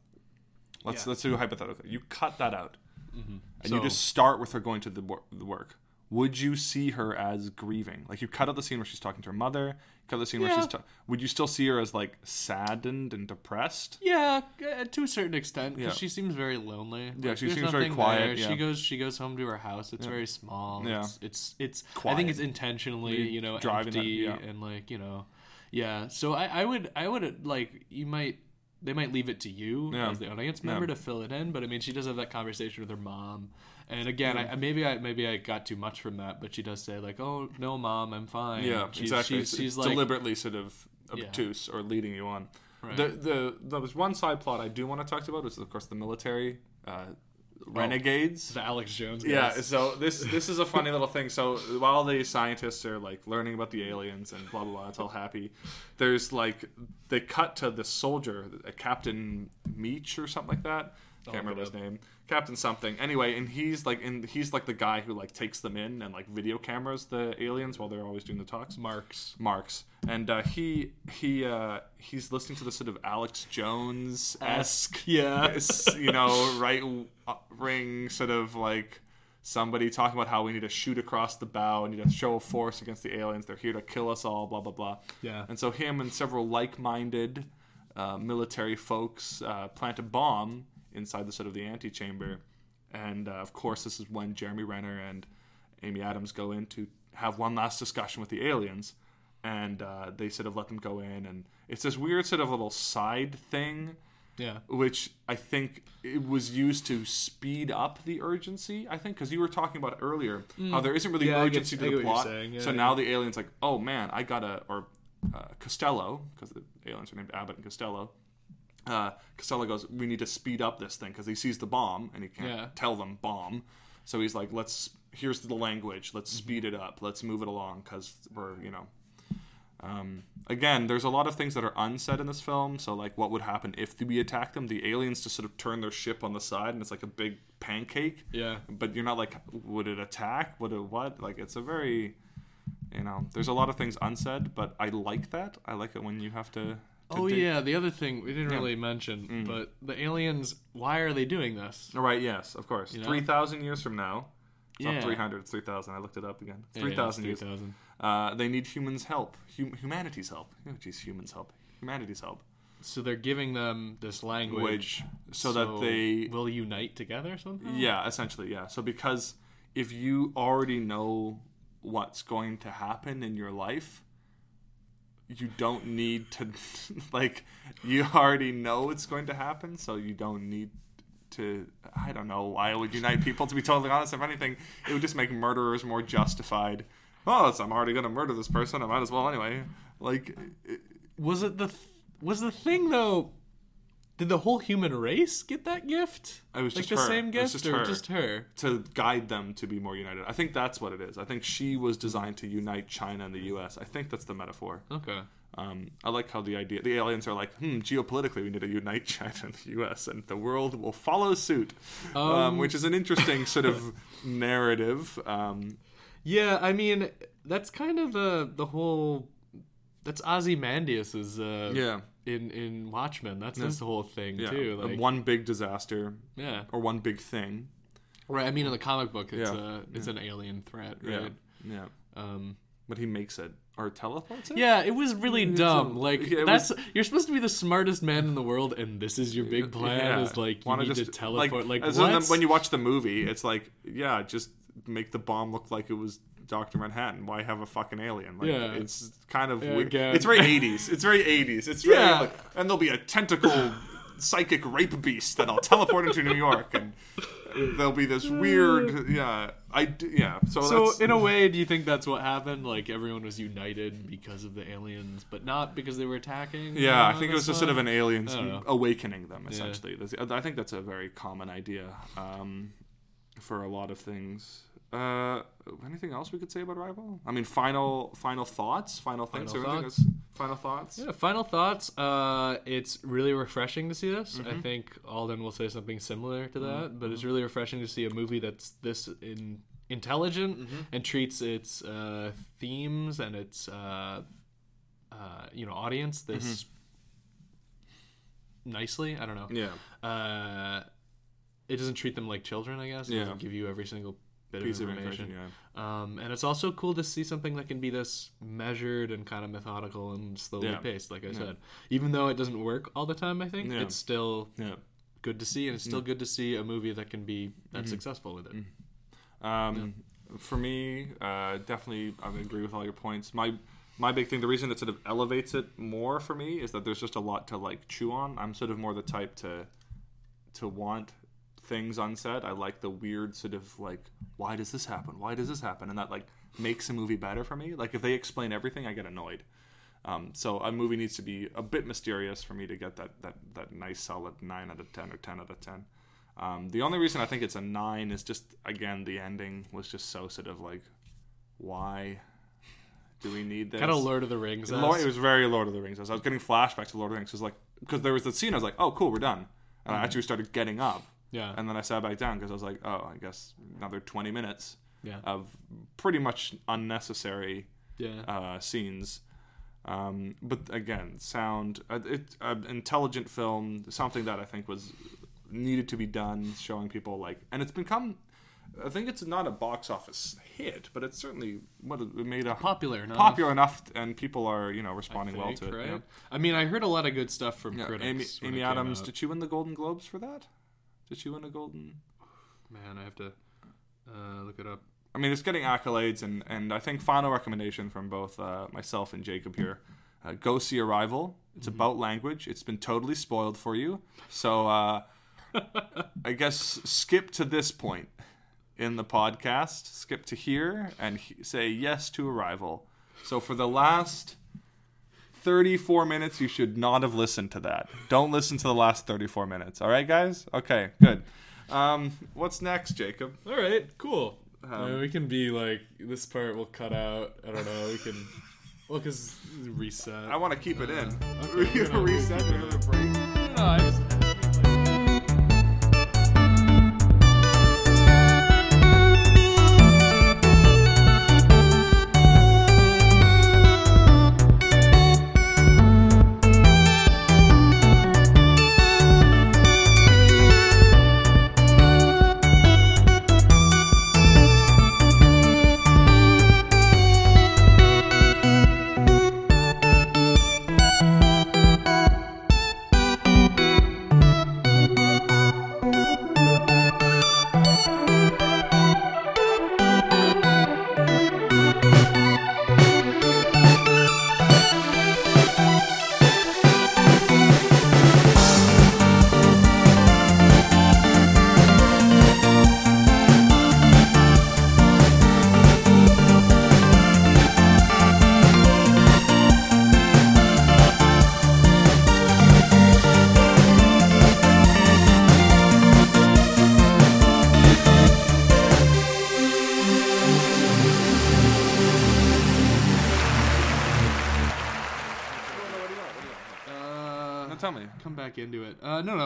let's Yeah. let's do a hypothetical. You cut that out, and So- you just start with her going to the wor- the work. Would you see her as grieving? Like you cut out the scene where she's talking to her mother. Cut the scene where Yeah. she's. Ta- would you still see her as like saddened and depressed? Yeah, uh, to a certain extent, because Yeah. she seems very lonely. Yeah, she seems very quiet, yeah. She goes, she goes home to her house. It's very small. Yeah. It's, it's, it's I think it's intentionally, you know, Driving empty that- yeah. and like, you know, yeah. So I, I would, I would like, you might, they might leave it to you Yeah. as the audience member to fill it in. But I mean, she does have that conversation with her mom. And again, I, maybe I maybe I got too much from that, but she does say like, "Oh no, mom, I'm fine." Yeah, she's, exactly. She's, she's like, deliberately sort of Yeah. obtuse or leading you on. Right. The the there was one side plot I do want to talk to about, which is of course the military uh, renegades. the Alex Jones. Yeah, so this this is a funny little thing. So while the scientists are like learning about the aliens and blah blah blah, it's all happy. There's like they cut to the soldier, a Captain Meach or something like that. Can't remember his name. Captain something. Anyway, and he's like, and he's like the guy who like takes them in and like video cameras the aliens while they're always doing the talks. Marks. Marks, and uh, he he uh, he's listening to the sort of Alex Jones esque, Yeah. you know, right ring sort of like somebody talking about how we need to shoot across the bow, and need to show a force against the aliens. They're here to kill us all, blah blah blah. Yeah. And so him and several like-minded uh, military folks uh, plant a bomb inside the sort of the antechamber, and uh, of course this is when Jeremy Renner and Amy Adams go in to have one last discussion with the aliens, and uh, they sort of let them go in, and it's this weird sort of little side thing Yeah. which I think it was used to speed up the urgency. I think because you were talking about earlier how there isn't really Mm. Yeah, I get- urgency to the plot. Yeah, so yeah. now the aliens like, oh man, I gotta or uh, Costello because the aliens are named Abbott and Costello. Uh, Costello goes, we need to speed up this thing because he sees the bomb and he can't Yeah. tell them bomb. So he's like, let's here's the language. Let's Mm-hmm. speed it up. Let's move it along because we're you know um, again, there's a lot of things that are unsaid in this film. So, like, what would happen if we attack them? The aliens just sort of turn their ship on the side, and it's like a big pancake. Yeah. But you're not like, would it attack? Would it what? Like, it's a very, you know, there's a lot of things unsaid, but I like that. I like it when you have to. Oh dig- yeah, the other thing we didn't Yeah. really mention, Mm. but the aliens. Why are they doing this? All right. Yes, of course. You know? Three thousand years from now. It's Yeah. not three hundred. It's three thousand. I looked it up again. Yeah, Three yeah, thousand it's years. 3,000. Uh, they need humans' help. Hum- humanity's help. Oh, geez, humans' help. Humanity's help. So they're giving them this language, Which so, that they will unite together somehow. Yeah, essentially, yeah. So because if you already know what's going to happen in your life, you don't need to like you already know it's going to happen, so you don't need to I don't know why it would unite people to be totally honest. If anything, it would just make murderers more justified. oh I'm already gonna murder this person. I might as well anyway. Like, it- Was it the th- was the thing though? Did the whole human race get that gift? It was like just the her. same gift, just or her. just her? to guide them to be more united. I think that's what it is. I think she was designed to unite China and the U.S. I think that's the metaphor. Okay. Um, I like how the idea, the aliens are like, hmm, geopolitically, we need to unite China and the U.S. and the world will follow suit, um, Um, which is an interesting sort of narrative. Um, Yeah, I mean that's kind of uh, the whole. That's Ozymandias's. Uh, yeah, In in Watchmen, that's his whole thing yeah. too. Like, one big disaster yeah. or one big thing. Right. I mean, in the comic book, it's Yeah, a it's an alien threat, Yeah, right? yeah. Um, But he makes it or teleports it. yeah, it was really It's dumb. a- Like yeah, that's you're supposed to be the smartest man in the world, and this is your big plan. Yeah. Is like you Wanna need to just- teleport. Like, in what? the- when you watch the movie, it's like, yeah, just make the bomb look like it was Doctor Manhattan. Why have a fucking alien? Like, Yeah. it's kind of Yeah, weird. again. It's very eighties. It's very eighties. It's very Yeah. like, and there'll be a tentacle psychic rape beast that I'll teleport into New York, and there'll be this weird, yeah, I yeah. So, so in a way, do you think that's what happened? Like everyone was united because of the aliens, but not because they were attacking. Yeah, I think it was just sort of an aliens I don't know. awakening them, essentially. That's- I think that's a very common idea um, for a lot of things. Uh, anything else we could say about Arrival? I mean, final final thoughts, final things. Final thoughts? Final thoughts. Yeah, final thoughts. Uh, it's really refreshing to see this. Mm-hmm. I think Alden will say something similar to that, but it's really refreshing to see a movie that's this in intelligent Mm-hmm. and treats its uh, themes and its uh, uh, you know audience this nicely. I don't know. Yeah, Uh, it doesn't treat them like children. I guess. It Yeah. doesn't give you every single bit piece of of information. information. Um, and it's also cool to see something that can be this measured and kind of methodical and slowly Yeah. paced, like I said. Even though it doesn't work all the time, I think Yeah. it's still Yeah, yeah. good to see, and it's still good to see a movie that can be that Mm-hmm. successful with it. Um, For me, uh, definitely, I agree with all your points. My my big thing, the reason it sort of elevates it more for me is that there's just a lot to like chew on. I'm sort of more the type to to want things unsaid. I like the weird sort of like, why does this happen? Why does this happen? And that like makes a movie better for me. Like if they explain everything, I get annoyed. Um, so a movie needs to be a bit mysterious for me to get that that that nice solid nine out of ten or ten out of ten. Um, the only reason I think it's a nine is just again the ending was just so sort of like, why do we need this? Kind of Lord of the Rings. Lord, it was very Lord of the Rings. I was getting flashbacks to Lord of the Rings. It was like because there was the scene. I was like, oh, cool, we're done. And I actually started getting up Yeah. And then I sat back down because I was like, oh, I guess another 20 minutes Yeah. of pretty much unnecessary Yeah. uh, scenes. Um, but again, sound, uh, it, uh, intelligent film, something that I think was needed to be done, showing people like, and it's become. I think it's not a box office hit, but it's certainly what it made a Popular enough. popular enough, and people are you know responding well think, to it. right? I mean, I heard a lot of good stuff from Yeah, critics. Amy, Amy Adams, did she win the Golden Globes for that? Did she win a Golden? Man, I have to uh, look it up. I mean, it's getting accolades, and, and I think final recommendation from both uh, myself and Jacob here: uh, go see Arrival. It's about language. It's been totally spoiled for you, so uh, I guess skip to this point in the podcast. Skip to here and he- say yes to Arrival. So for the last. 34 minutes, you should not have listened to that. Don't listen to the last 34 minutes. All right, guys? Okay, good. Um, what's next, Jacob? All right, cool. Um, Uh, we can be like this part. We'll cut out. I don't know. We can. Well, cause reset. I want to keep it in. okay, gonna gonna- reset. Gonna break. No,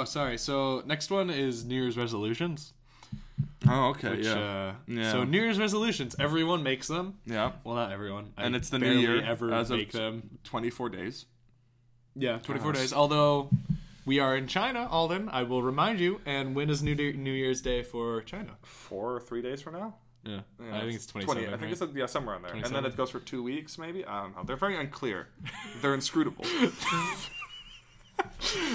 sorry. So next one is New Year's resolutions. Oh, okay. Which, yeah. uh, Yeah. So New Year's resolutions, everyone makes them. yeah. Well, not everyone. I And it's the new year Ever as of make them? 24 days. Yeah, 24 Gosh. days. Although we are in China, Alden. I will remind you. And when is New Day- New Year's Day for China? Four or three days from now. Yeah, Yeah, I think it's 27. 20. I think right? it's yeah somewhere in there, and then it goes for two weeks maybe. I don't know. They're very unclear. They're inscrutable.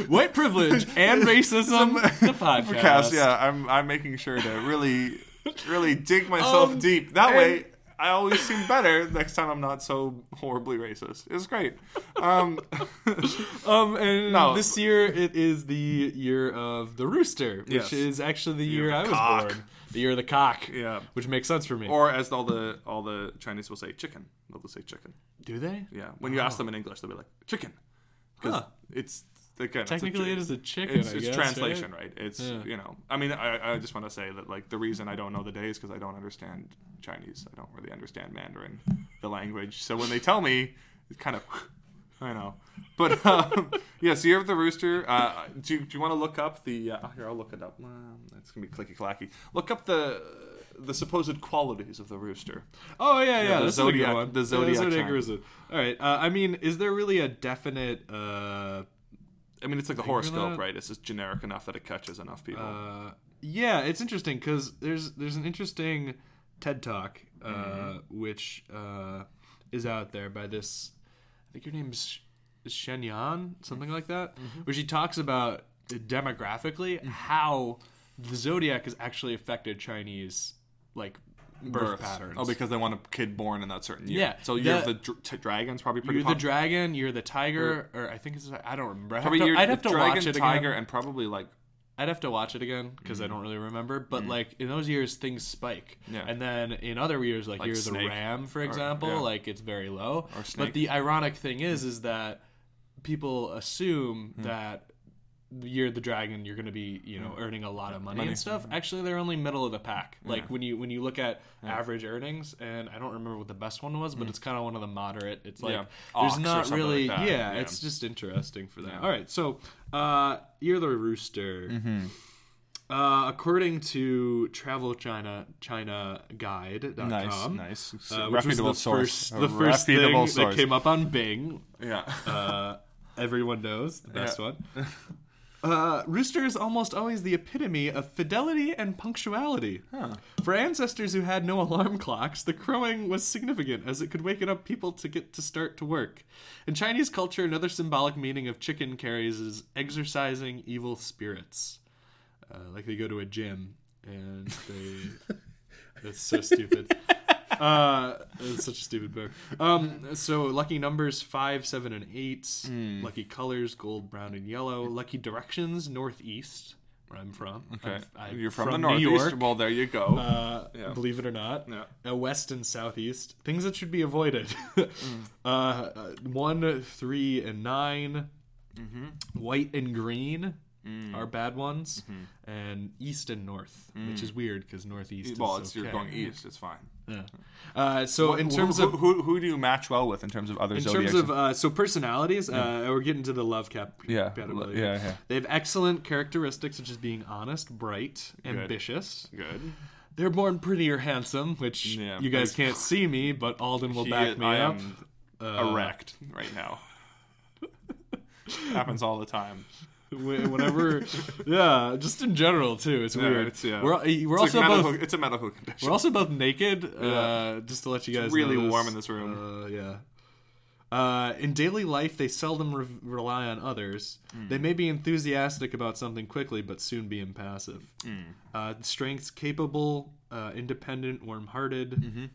white privilege and racism. the podcast. Yeah, I'm I'm making sure to really really dig myself Um, deep. That and- way. I always seem better next time I'm not so horribly racist. It's great. Um, Um, and No. this year it is the year of the rooster, which Yes. is actually the year of I was cock. born. The year of the cock. yeah. Which makes sense for me. Or as all the all the Chinese will say, chicken. They'll say chicken. Do they? Yeah. When you ask them in English, they'll be like, chicken. Because Huh. it's again, it's a Technically, it is a chicken. it's, it's guess, translation, right? right? It's Yeah. you know, I mean, I, I just want to say that like the reason I don't know the days because I don't understand Chinese. I don't really understand Mandarin, the language. So when they tell me, it kind of, I know. But um, yeah, so Year of the Rooster. Uh, do, do you want to look up the? Uh, here, I'll look it up. Well, it's gonna be clicky clacky. Look up the the supposed qualities of the rooster. Oh yeah, yeah. the Zodiac- good one. the Zodiac rooster. All right. Uh, I mean, is there really a definite? Uh, I mean, it's like the horoscope, right? It's just generic enough that it catches enough people. Uh, yeah, it's interesting because there's there's an interesting TED talk uh, Mm-hmm. which uh, is out there by this. I think her name's Shen Yan, something like that, Mm-hmm. where she talks about demographically how the zodiac has actually affected Chinese like birth Births. patterns. Oh, because they want a kid born in that certain year. Yeah, So you're that- the dr- t- dragon's probably pretty. you're the dragon, you're the tiger, or I think it's I don't remember. I'd have Probably to, I'd have the to dragon, watch it tiger, again. and probably like I'd have to watch it again because I don't really remember. But like in those years, things spike. Mm-hmm. Yeah. And then in other years, like, Like of snake. the ram, for example, yeah. like it's very low. Or snake. But the ironic thing is, is that people assume Hmm. that the year of the dragon, you're going to be, you know, earning a lot of money, Money. and stuff. Actually, they're only middle of the pack. Like when you when you look at average earnings, and I don't remember what the best one was, but it's kind of one of the moderate. It's like. Yeah. there's not really, like yeah, Yeah. It's just interesting for that. Yeah. All right, so uh, of the rooster. Mm-hmm. Uh, according to Travel China China Guide.com, Nice, nice. uh, which was reputable the source. first, the first thing reputable that source. came up on Bing. Yeah. Uh, everyone knows the best Yeah. one. Uh, rooster is almost always the epitome of fidelity and punctuality. For ancestors who had no alarm clocks, the crowing was significant as it could waken up people to get to start to work. In Chinese culture, another symbolic meaning of chicken carries is exorcising evil spirits. Uh, like they go to a gym and they. That's so stupid. Uh, it's such a stupid book. Um, so lucky numbers five, seven, and eight. Lucky colors gold, brown, and yellow. Lucky directions northeast, where I'm from. Okay. I'm- I'm You're from, the New Northeast. York. Well, there you go. Uh, Yeah. Believe it or not, Yeah. uh, west and southeast. Things that should be avoided. Mm. one, three, and 9 Mm-hmm. White and green Mm. are bad ones, and east and north, which is weird because northeast. well, is it's okay. you're going east. It's fine. Yeah. Uh, so in terms who, of who, who do you match well with in terms of other in zodiacs? terms of uh, so personalities, uh, we're getting to the love cap. Yeah, category. yeah, yeah. They have excellent characteristics such as being honest, bright, Good. ambitious. good. They're born pretty or handsome, which Yeah, you guys can't see me, but Alden will He back me I up. Uh, erect right now. Happens all the time. Wh- Whenever, yeah, just in general too. It's Yeah, weird. it's- yeah. We're we're It's, also like medical, both it's a medical condition. we're also both naked. Uh, just to let you guys really know warm in this room. Uh, yeah. Uh, in daily life, they seldom re- rely on others. Hmm. They may be enthusiastic about something quickly, but soon be impassive. Uh, strengths: capable, uh, independent, warm-hearted. Mm-hmm.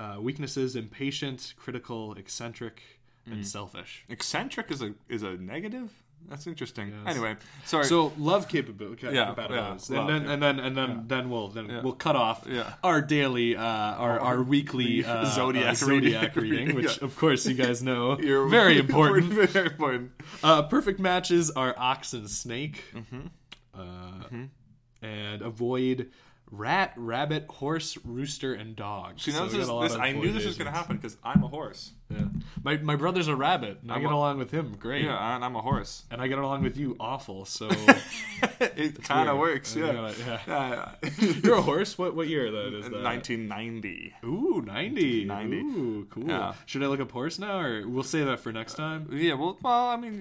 Uh, weaknesses: impatient, critical, eccentric, and selfish. Eccentric is a is a negative. That's interesting. Yes. Anyway, sorry. So love capability, Yeah, yeah, and love, then yeah. and then and then then we'll then Yeah. we'll cut off Yeah. our daily uh, our our weekly uh, Zodiac uh, zodiac reading. reading, which Yeah. of course you guys know You're very important. very important. Uh, perfect matches are ox and snake, Mm-hmm. uh, and avoid rat, rabbit, horse, rooster, and dog. See, now So this is, got a lot this, I knew this was going to happen because I'm a horse. Yeah. My my brother's a rabbit, and i I'm get along with him great. Yeah, and I'm a horse. And I get along with you awful. So it kind of works. Uh, Yeah. yeah. Yeah, You're a horse. What what year that is that? 1990. Ooh, 90. 90. Ooh, cool. Yeah. Should I look up horse now, or we'll say that for next time? Yeah, well, well, I mean,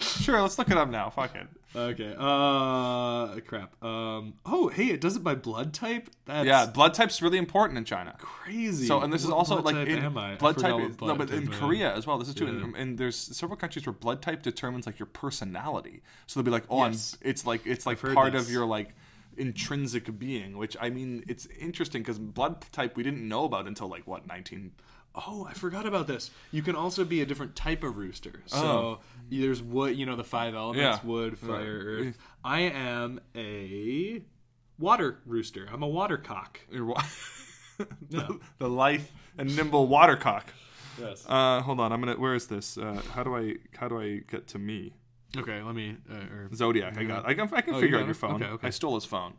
sure. Let's look it up now. Fuck it. Okay. Uh, crap. Um. Oh, hey, it does it by blood type. That's Yeah, blood type's really important in China. crazy. So, and this is also like type in am I? I blood type. what is- blood no, but in type I am. Korea as well. This is true, Yeah. and, and there's several countries where blood type determines like your personality. So they'll be like, oh, Yes. It's like it's like part of your like intrinsic being. Which I mean, it's interesting because blood type we didn't know about until like what 19. Oh, I forgot about this. You can also be a different type of rooster. Oh. So Oh. there's wood. You know the five elements: Yeah. wood, uh, fire, earth. I am a water rooster. I'm a water cock. Wa- the, the lithe and nimble watercock. Yes. Uh, hold on, I'm gonna. Where is this? Uh, how do I how do I get to me? okay. Let me. Uh, or, Zodiac. I got. I can. I can Oh, figure got out your phone. Okay, okay. I stole his phone.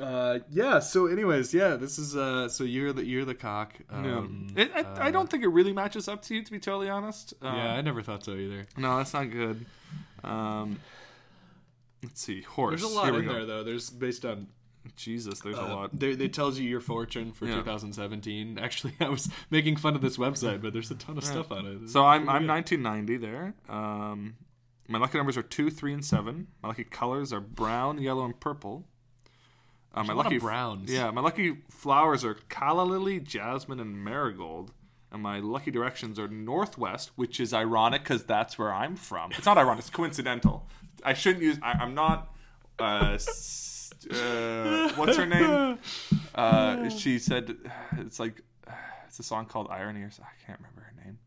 Uh, yeah. So, anyways, yeah. This is uh. So you're the you're the cock. Um, it, I, I don't think it really matches up to you, to be totally honest. Um, yeah, I never thought so either. No, that's not good. Um, let's see. Horse. There's a lot in go. there though. There's based on Jesus, there's a Uh, lot. They, they tells you your fortune for Yeah. 2017. Actually, I was making fun of this website, but there's a ton of stuff on it. So I'm I'm 1990 there. Um, my lucky numbers are two, three, and seven. My lucky colors are brown, yellow, and purple. Uh, my a lot of lucky browns. Yeah, my lucky flowers are calla lily, jasmine, and marigold. And my lucky directions are northwest, which is ironic because that's where I'm from. It's not ironic; it's coincidental. I shouldn't use. I, I'm not. Uh, uh, what's her name? Uh, she said it's like it's a song called Irony or something. I can't remember her name.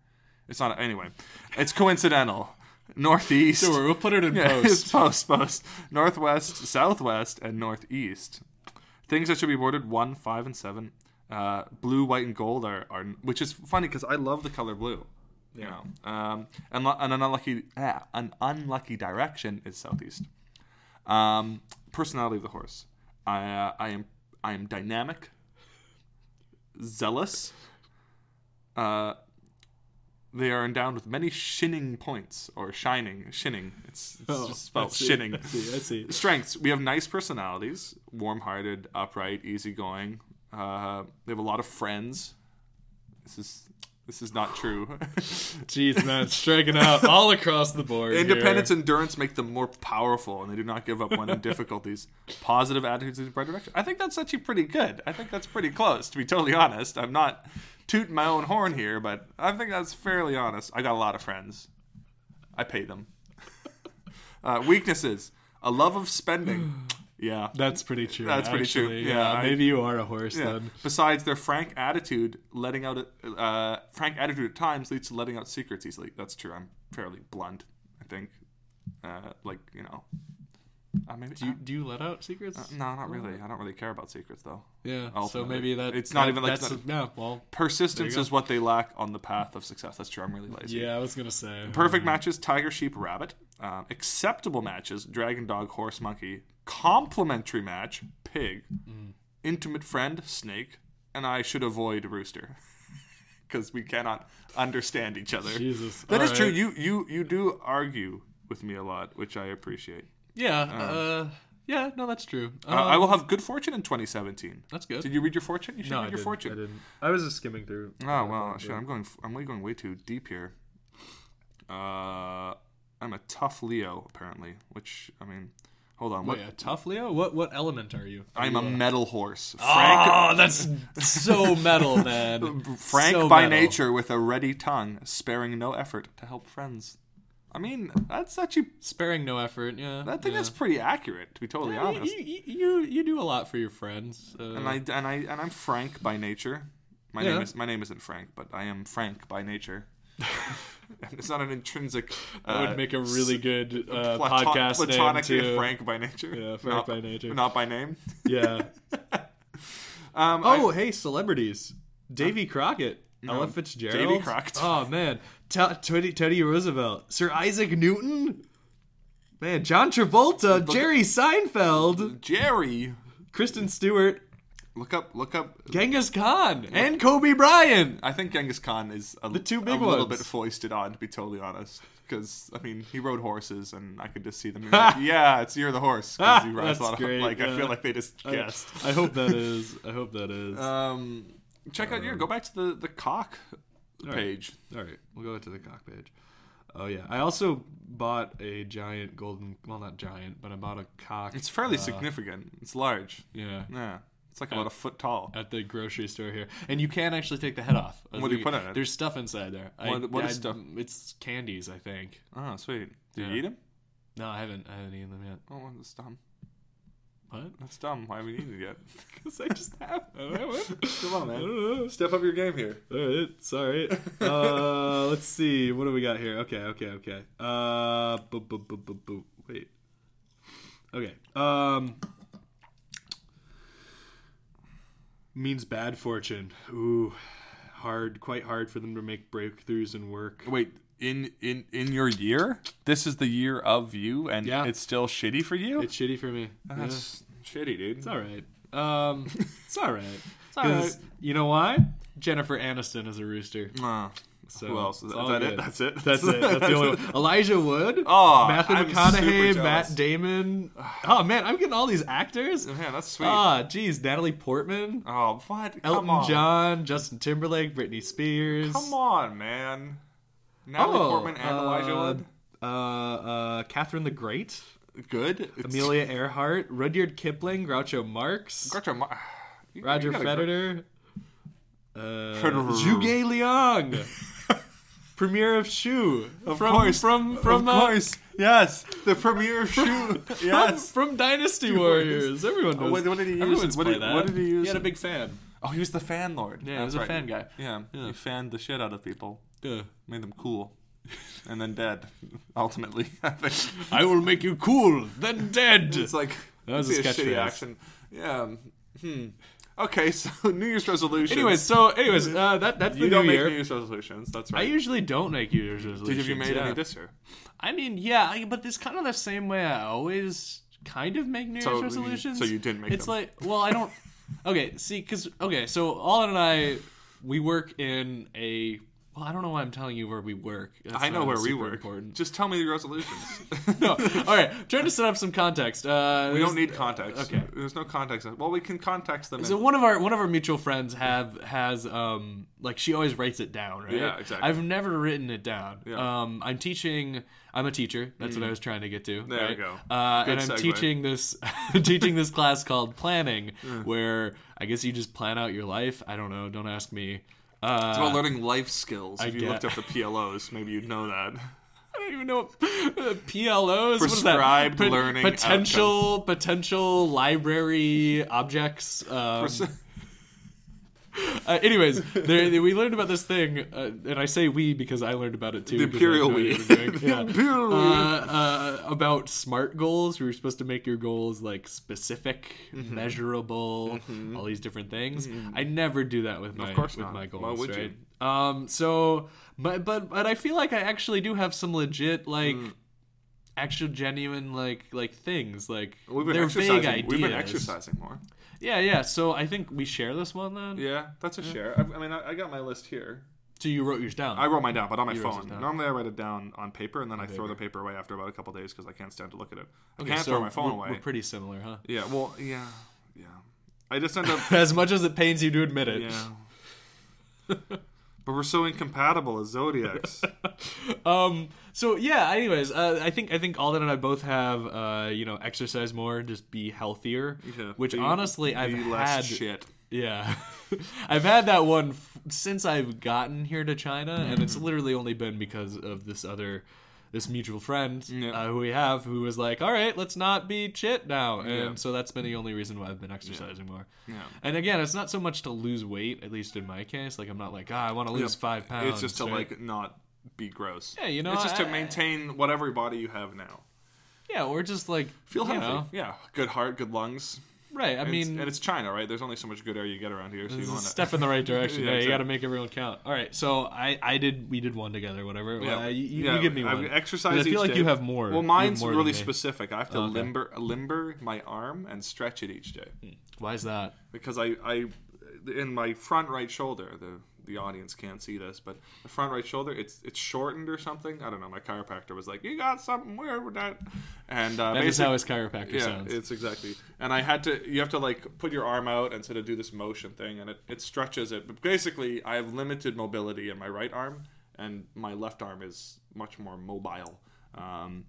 It's not anyway. It's coincidental. Northeast. Sure, we'll put it in Yeah, post. post post. Northwest, southwest, and northeast. Things that should be avoided: one, five, and seven. Uh, blue, white, and gold are, are which is funny because I love the color blue. You know, um, and, and an unlucky ah, an unlucky direction is southeast. Um, personality of the horse. I uh, I am I am dynamic, zealous, uh, They are endowed with many shinning points or shining, shinning. It's, it's just spelled Oh, I see, shinning. I see. I see. Strengths: We have nice personalities, warm-hearted, upright, easygoing. Uh, they have a lot of friends. This is this is not true. Jeez, man, striking out all across the board. Independence here. and endurance make them more powerful, and they do not give up when in difficulties. Positive attitudes in the right direction. I think that's actually pretty good. I think that's pretty close, to be totally honest. I'm not tooting my own horn here, but I think that's fairly honest. I got a lot of friends. I pay them. Uh, weaknesses: a love of spending. Yeah, That's pretty true. That's pretty true. actually. Yeah, I- maybe you are a horse yeah. then. Besides, their frank attitude, letting out uh, frank attitude at times leads to letting out secrets easily. That's true. I'm fairly blunt. I think, uh, like you know, uh, maybe. Do you, do you let out secrets? no, not really. I don't really care about secrets though. yeah. So maybe that It's not even like that's that- yeah. Well, Persistence is what they lack on the path of success. That's true. I'm really lazy. yeah. I was gonna say Perfect matches: tiger, sheep, rabbit. Um, acceptable matches: dragon, dog, horse, monkey. Complimentary match: pig. Mm. Intimate friend: snake. And I should avoid rooster because we cannot understand each other. Jesus. That is All true. right. You you you do argue with me a lot, which I appreciate. Yeah. uh. Yeah. No, that's true. Uh, I Um, will have good fortune in 2017. That's good. Did you read your fortune? You should no, read I your didn't. fortune. I didn't. I was just skimming through. Oh well, shit. I'm going. I'm really going way too deep here. Uh, I'm a tough Leo apparently, which I mean, hold on. What? Wait, a tough Leo? What what element are you? Are I'm you a metal horse. Frank, Oh, that's so metal, man. Frank So by metal. nature, with a ready tongue, sparing no effort to help friends. I mean, that's actually. Sparing no effort. Yeah. I think yeah. that's pretty accurate, to be totally Yeah, honest. You, you, you you do a lot for your friends. Uh, and I and I and I'm Frank by nature. My Yeah. name is my name isn't Frank, but I am Frank by nature. It's not an intrinsic. that uh, would make a really good uh, platon- podcast name platonically too. Frank by nature. Yeah, Frank not, by nature. not by name. Yeah. Um, Oh, I- hey, celebrities. Davy Crockett. Ella Fitzgerald. Davy Crockett. Oh man, T- Teddy, Teddy Roosevelt, Sir Isaac Newton. Man, John Travolta, Jerry Seinfeld, Jerry. Kristen Stewart, Look up. Look up. Genghis Khan, and Kobe Bryant. I think Genghis Khan is a, The two big a little bit foisted on, to be totally honest. Because I mean, he rode horses, and I could just see them. like, yeah, it's you're the horse. 'cause he rides That's a lot of great, like. I feel like they just guessed. I hope that is. I hope that is. Um, check out your. Go back to the the cock page. All right, we'll go to the cock page. Oh yeah, I also bought a giant golden. Well, not giant, but I bought a cock. It's fairly uh, significant. It's large. Yeah, Yeah, it's like about a foot tall. at the grocery store here, and you can actually take the head off. I What do you put in it? There's stuff inside there. I- What- what is I- stuff? It's candies, I think. Oh, sweet. Do Yeah. you eat them? No, I haven't. I haven't eaten them yet. Oh, that's dumb. What? That's dumb. Why haven't you eaten it yet? Because I just have. I. Come on, man. Step up your game here. All right, sorry. Uh, let's see. What do we got here? Okay, okay, okay. Uh, boop, boop, boop, boop, boop. Wait. Okay. Um, means bad fortune. Ooh, hard. Quite hard for them to make breakthroughs and work. Wait, in in in your year, this is the year of you, and Yeah. it's still shitty for you. It's shitty for me. Yeah, That's shitty, dude. it's all right. Um, it's all right. It's all 'Cause You know why? Jennifer Aniston is a rooster. Uh, So who else? Is that it? That's it. That's it. That's the only one. Elijah Wood. Oh, Matthew I'm McConaughey. Matt Damon. Oh man, I'm getting all these actors. Man, that's sweet. Ah, geez, Natalie Portman, oh, what? Come Elton on. John, Justin Timberlake, Britney Spears. Come on, man. Natalie Oh, Portman and Elijah uh, Wood. Uh, uh, Catherine the Great, Good. It's, Amelia Earhart, Rudyard Kipling, Groucho Marx, Groucho Mar- you- Roger Federer, uh, Federer. Zhuge Liang, Premier of Shu, Of from, course, from from of uh, course, yes, the premier shoe. yes. from, from Dynasty Warriors. Everyone knows. what- what did he use? What did- that. what did he use? He had a big fan. Oh, he was the fan lord. Yeah, he That's was a fan guy. Yeah, Yeah. he fanned the shit out of people, Yeah. made them cool, and then dead. Ultimately, I think I will make you cool, then dead. it's like That was a a shitty action. Yeah. Hmm. Okay, so New Year's resolutions. anyways, so anyways, uh, that that's the you new don't make year. New Year's resolutions. That's right. I usually don't make New Year's resolutions. Did have you made yeah. any this year? I mean, yeah, I, but it's kind of the same way I always kind of make New Year's resolutions. so you didn't make It's them. like, well, I don't. Okay, see, because okay, so Alden and I, we work in a Well, I don't know why I'm telling you where we work. That's I know where we work. Important. Just tell me the resolutions. no. All right. Trying to set up some context. Uh, we don't need context. Okay. There's no context. Well, we can context them. So in- one of our one of our mutual friends have has um like she always writes it down, right? Yeah, exactly. I've never written it down. Yeah. Um, I'm teaching. I'm a teacher. That's what I was trying to get to. Mm. There we right? go. Uh, and I'm segue. teaching this teaching this class called planning, where I guess you just plan out your life. I don't know. Don't ask me. Uh, It's about learning life skills. If you get- looked up the PLOs, maybe you'd know that. I don't even know what uh, PLOs. What is that? Prescribed learning potential potential library objects. Um, uh, anyways, there, we learned about this thing, uh, and I say we because I learned about it too. The imperial we. Yeah. Imperial. Uh, uh, about smart goals. We were supposed to make your goals like specific, Mm-hmm. measurable, all these different things. I never do that with my course with not. my Why goals, would you? Um, so, but but but I feel like I actually do have some legit like. Mm. Actual genuine like like things like We've been they're exercising. We've been exercising more. Yeah, yeah. So I think we share this one then. Yeah, that's a share. I, I mean, I, I got my list here. So you wrote yours down. I wrote mine down, but on my You phone. Normally, I write it down on paper, and then I throw the paper away after about a couple days because I can't stand to look at it. I Okay, can't so throw my phone we're, away. We're pretty similar, huh? yeah, well, yeah, yeah. I just end up, As much as it pains you to admit it. yeah. but we're so incompatible as zodiacs. Um. So yeah. Anyways, uh, I think I think Alden and I both have uh, you know, exercise more, just be healthier. Yeah, Which be- honestly, I've less had. shit. Yeah, I've had that one f- since I've gotten here to China, and Mm-hmm. it's literally only been because of this other. This mutual friend Yeah. uh, who we have, who was like, "All right, let's not be chit now," and Yeah. so that's been the only reason why I've been exercising more. Yeah. And again, it's not so much to lose weight, at least in my case. Like I'm not like, ah, I want to lose five pounds. It's just to right? like not be gross. Yeah, you know, it's just to maintain whatever body you have now. yeah, or just like Feel healthy. know. Yeah, good heart, good lungs. Right? I And it's- mean, and it's China, right? There's only so much good air you get around here, so you it's want to step in the right direction. Yeah, yeah, you got to make everyone count. All right, so I, I did, we did one together, whatever. Yeah, Uh, you, yeah, you give me I one. exercise. But I feel like day. you have more. Well, mine's more really specific. I have to Oh, okay. limber limber my arm and stretch it each day Why is that? because I I in my front right shoulder the the audience can't see this, but the front right shoulder it's it's shortened or something. I don't know. My chiropractor was like, "You got something weird with that," and uh, That is how his chiropractor yeah, sounds. it's exactly. And I had to, you have to like put your arm out and sort of do this motion thing, and it, it stretches it. But basically, I have limited mobility in my right arm, and my left arm is much more mobile. Um,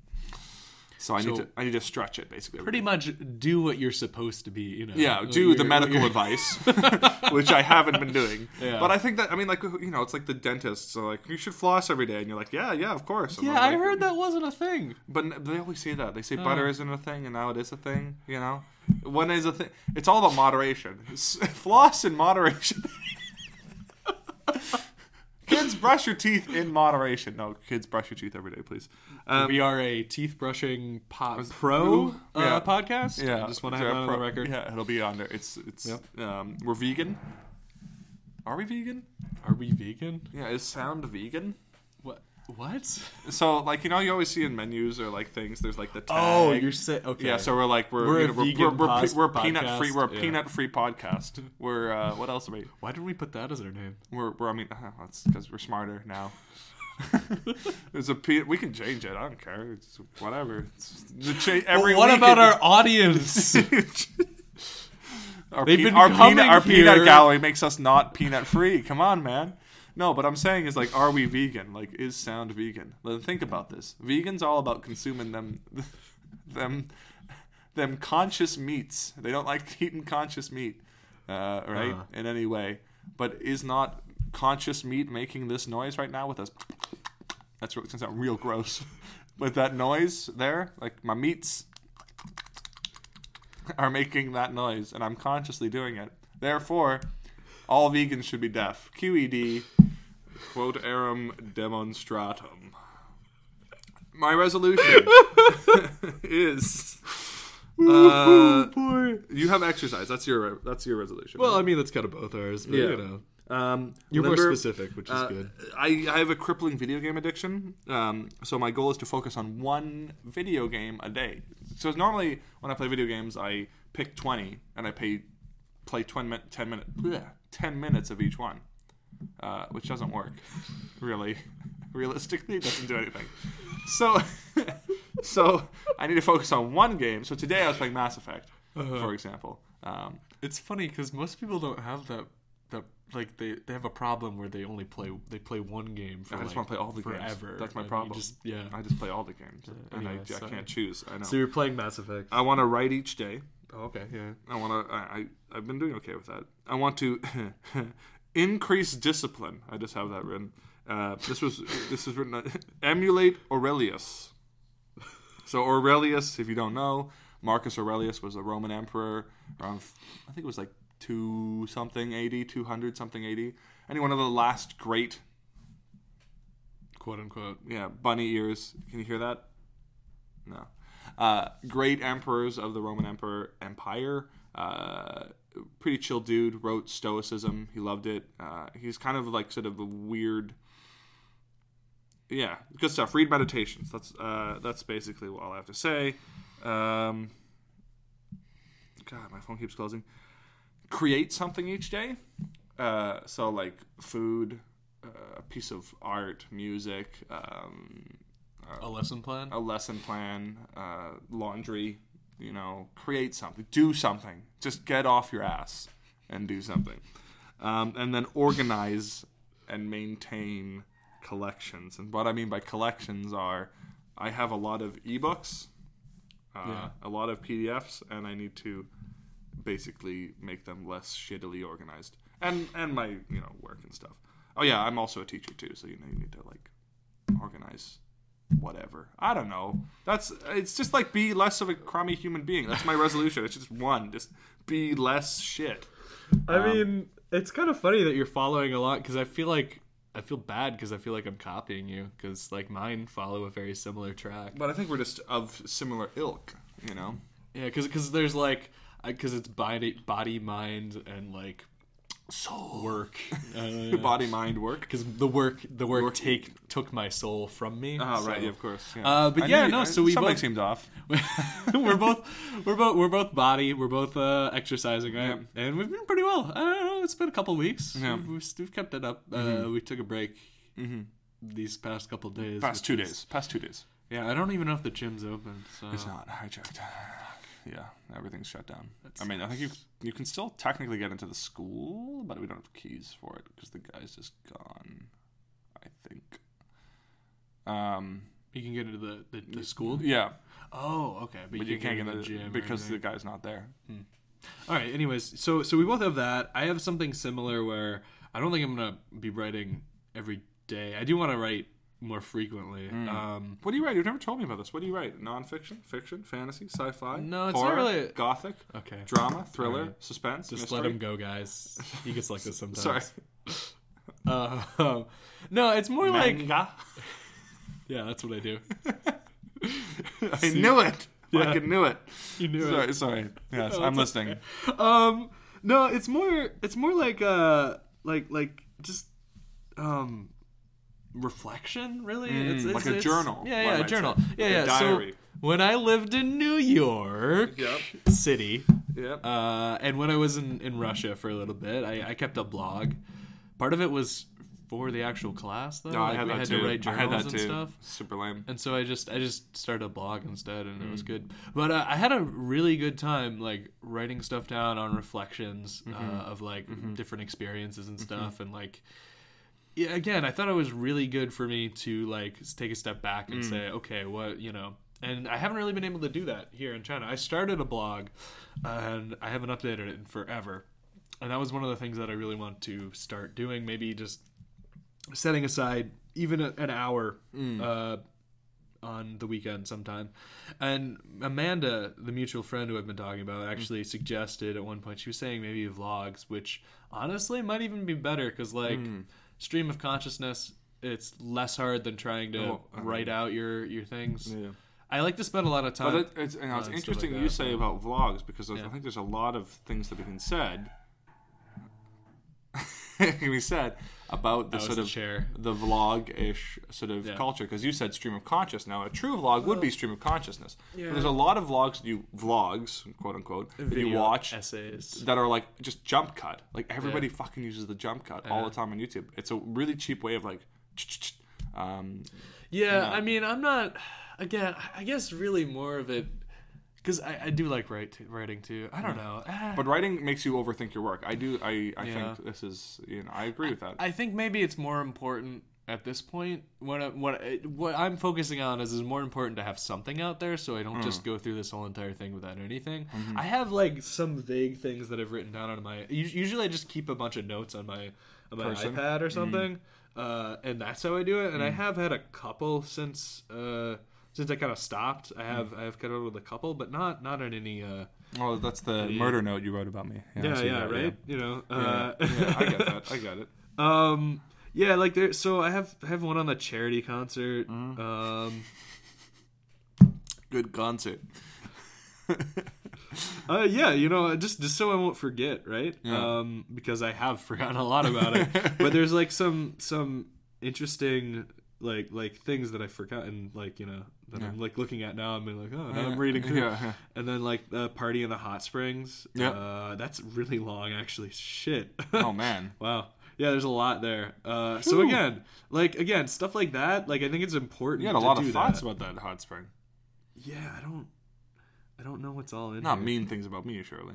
so I need to, I need to stretch it basically. Pretty much do what you're supposed to be. You know. Yeah, do the medical advice, which I haven't been doing. Yeah. But I think that I mean, like you know, it's like the dentists are like, you should floss every day, and you're like, yeah, yeah, of course. And Yeah, I like, heard that wasn't a thing. But they always say that. They say Oh. butter isn't a thing, and now it is a thing. You know, when is a thing? It's all about moderation. Floss in moderation. Kids, brush your teeth in moderation. No, kids, brush your teeth every day, please. Um, we are a teeth brushing pro uh, Yeah. podcast. yeah, I just want to have that on the pro- record. Yeah, it'll be on there. It's it's. Yep. Um, we're vegan. Are we vegan? Are we vegan? Yeah, is sound vegan? What? What? So, like you know, you always see in menus or like things. There's like the tag. Oh, you're saying okay. Yeah, so we're like we're We're you a know, we're, vegan we're, we're, pos- we're peanut free. We're a yeah. peanut free podcast. We're uh, what else are we? why didn't we put that as our name? We're, we're I mean uh, that's because we're smarter now. There's a pe- we can change it. I don't care. It's whatever. It's the cha- every what week about it- our audience? our, pe- our peanut our peanut gallery makes us not peanut free. Come on, man. No, but I'm saying is like, are we vegan? Like, is sound vegan? Then think about this. Vegans all about consuming them, them, them conscious meats. They don't like eating conscious meat, uh, right? Uh. In any way. But is not conscious meat making this noise right now with us? That's really, gonna sound real gross. With that noise there, like my meats are making that noise, and I'm consciously doing it. Therefore, all vegans should be deaf. QED, quote eram demonstratum. My resolution is. Uh, boy. you have exercise. That's your that's your resolution. Well, I mean that's kind of both ours, but Yeah. you know, um, you're more specific, which is uh, good. I, I have a crippling video game addiction. Um, so my goal is to focus on one video game a day. So normally when I play video games, I pick 20 and I pay, play 20, min- 10, minute, bleh, 10 minutes of each one. uh, which doesn't work. really, realistically, doesn't do anything. So, so I need to focus on one game. So today I was playing Mass Effect, Uh-huh. for example. Um, It's funny because most people don't have that. That like they, they have a problem where they only play they play one game. For I just like want to play all the forever. games. That's my and problem. Just, yeah. I just play all the games, and I, anyway, I sorry. can't choose. I know. So you're playing Mass Effect. I want to write each day. Oh, okay. Yeah. I want to. I, I I've been doing okay with that. I want to increase discipline. I just have that written. Uh, this was this is written. emulate Aurelius. So Aurelius, if you don't know, Marcus Aurelius was a Roman emperor around. I think it was like two something eighty, two hundred something eighty. Any one of the last great, Quote unquote. yeah, bunny ears. Can you hear that? No. Uh, great emperors of the Roman Emperor Empire. Uh, pretty chill dude. Wrote Stoicism. He loved it. Uh, he's kind of like sort of a weird. Yeah, good stuff. Read Meditations. That's uh, that's basically all I have to say. Um, God, my phone keeps closing. Create something each day. Uh, so like food, uh, a piece of art, music, um, A lesson plan. a lesson plan, uh, laundry. You know, create something, do something. Just get off your ass and do something, um, and then organize and maintain collections. And what I mean by collections are, I have a lot of ebooks, uh, Yeah. a lot of PDFs, and I need to basically make them less shittily organized, and and my you know work and stuff. Oh yeah, I'm also a teacher too, so you know you need to like organize whatever. I don't know. That's it's just like be less of a crummy human being. That's my resolution. It's just one. Just be less shit. I um, mean, it's kind of funny that you're following a lot because I feel like I feel bad because I feel like I'm copying you because like mine follow a very similar track. But I think we're just of similar ilk, you know. Yeah, because there's like because it's body body mind and like Soul, work. your body, mind, work. Because the work the work Work- take took my soul from me. Oh so- right, yeah, of course. Yeah. Uh, but I yeah, knew- no, I- so we something both- seemed off. we're both we're both we're both body we're both uh, exercising right Yeah. and we've been pretty well i don't know it's been a couple weeks Yeah. we've, we've, kept it up uh, we took a break hmm these past couple days Past two is- days. Past two days. yeah i don't even know if the gym's open so It's not hijacked. Yeah, everything's shut down. That I mean, I think you you can still technically get into the school, but we don't have keys for it because the guy's just gone. I think. Um. you can get into the, the, the school Yeah, oh okay but, but you, can't get into the gym because the guy's not there. all right anyways so so we both have that i have something similar where i don't think i'm gonna be writing every day i do want to write more frequently Hmm. um What do you write? You've never told me about this. What do you write? Nonfiction, fiction, fantasy, sci-fi, No, it's not really- gothic, okay drama, thriller, Alright. suspense, Just mystery. let him go, guys. He gets like this sometimes. Sorry, Uh, no, it's more like manga. yeah, that's what I do. I See? knew it. Yeah. Fucking knew it. You knew sorry, it. sorry. Yes, No, I'm listening. Um, no, it's more. It's more like uh, like like just um, reflection. Really, Mm, it's, it's, like a it's- journal, Yeah, yeah, a journal. say. Yeah, Like a yeah. diary. So when I lived in New York Yep. City, Yep. Uh, and when I was in, in Russia for a little bit, I, I kept a blog. Part of it was for the actual class, though. No, I Like, had we had too. to write I journals and too. stuff. Super lame. And so I just I just started a blog instead, and it Mm. was good. But uh, I had a really good time, like writing stuff down on reflections Mm-hmm. uh, of like different experiences and stuff, and like. Yeah, again, I thought it was really good for me to like take a step back Mm. and say, okay, what you know, and I haven't really been able to do that here in China. I started a blog, and I haven't updated it in forever, and that was one of the things that I really want to start doing. Maybe just setting aside even a, an hour uh, on the weekend sometime. And Amanda, the mutual friend who I've been talking about, actually suggested at one point she was saying maybe vlogs, which honestly might even be better because like stream of consciousness. It's less hard than trying to Oh, write out your your things. Yeah. I like to spend a lot of time. But it, it's, you know, it's interesting like you say about vlogs because I think there's a lot of things that have been said. can be said about the sort of chair. the vlog-ish sort of Yeah. culture because you said stream of conscious. Now a true vlog would be stream of consciousness. But Yeah. there's a lot of vlogs that you vlogs quote unquote that you watch essays. that are like just jump cut. Like everybody fucking uses the jump cut all the time on YouTube. It's a really cheap way of like. Um, Yeah, Yeah. I mean, I'm not. Again, I guess really more of it because I, I do like write writing too. I don't know. Ah. but writing makes you overthink your work. I do. I, I Yeah. think this is. You know, I agree with that. I think maybe it's more important at this point. What what what I'm focusing on is is more important to have something out there, so I don't just go through this whole entire thing without anything. I have like some vague things that I've written down on my. Usually, I just keep a bunch of notes on my on my Person? iPad or something, uh, and that's how I do it. And I have had a couple since. Uh, since I kind of stopped, I have I have cut out with a couple, but not not in any. Uh, oh, that's the murder note you wrote about me. I yeah, see yeah, that, right. You know, uh, Yeah, yeah, I get that. I got it. Um, yeah, like there. So I have I have one on the charity concert. Mm-hmm. Um, Good concert. uh, yeah, you know, just just so I won't forget, right? Yeah. Um, because I have forgotten a lot about it. but there's like some some interesting like like things that I've forgotten, like you know that I'm like looking at now. I'm like, oh, now I'm reading through. Yeah, yeah. And then like the party in the hot springs. Yeah. Uh, that's really long, actually. Shit. Oh man. Wow. Yeah, there's a lot there. Uh, so again, like again, stuff like that. Like I think it's important. You had a lot of thoughts that. about that hot spring. Yeah, I don't. I don't know what's all in. Not here. mean things about me, surely.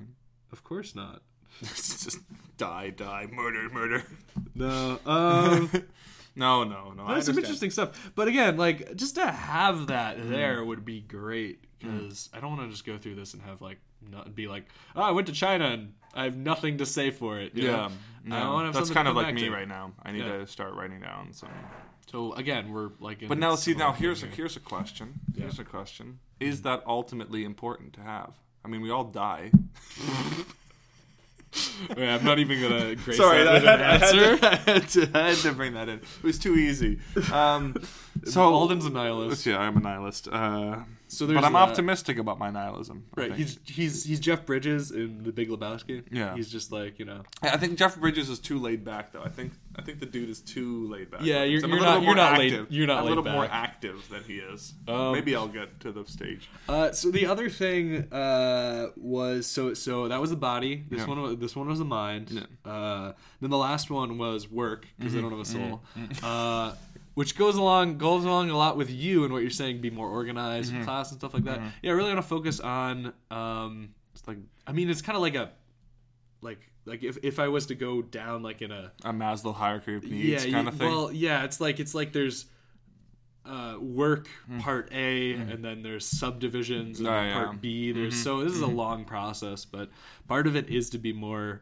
Of course not. Just die, die, murder, murder. No. Um. No, no, no. There's some interesting stuff, but again, like just to have that Mm. there would be great because I don't want to just go through this and have like not be like, oh, I went to China and I have nothing to say for it. you Yeah, no, that's kind of like me to. right now. I need Yeah. to start writing down some. So again, we're like. In But now, see, now here's a here's a question. Yeah. Here's a question: Is that ultimately important to have? I mean, we all die. Yeah, I'm not even gonna grace Sorry, that I had, an I, had answer. to, I, had to, I had to bring that in. It was too easy. Um, so Alden's a nihilist. Yeah, I'm a nihilist. Uh, So there's but I'm that. optimistic about my nihilism. I Right, think. he's he's he's Jeff Bridges in The Big Lebowski. Yeah. he's just like you know. I think Jeff Bridges is too laid back, though. I think I think the dude is too laid back. Yeah, you're- I'm you're a not- you're not laid- you're not I'm a little more active than he is. Um, Maybe I'll get to the stage. Uh, so the other thing uh, was so so that was the body. This Yeah. one was, this one was the mind. Uh, then the last one was work because Mm-hmm. I don't have a soul. Uh, which goes along goes along a lot with you and what you're saying. Be more organized Mm-hmm. in class and stuff like that. Yeah, I really want to focus on. Um, it's like I mean, it's kind of like a like like if if I was to go down like in a A Maslow hierarchy of needs yeah, kind of thing. Well, yeah, it's like it's like there's uh, work Hmm. part A, and then there's subdivisions, and Oh, yeah. Mm-hmm. part B. There's so this is a long process, but part of it is to be more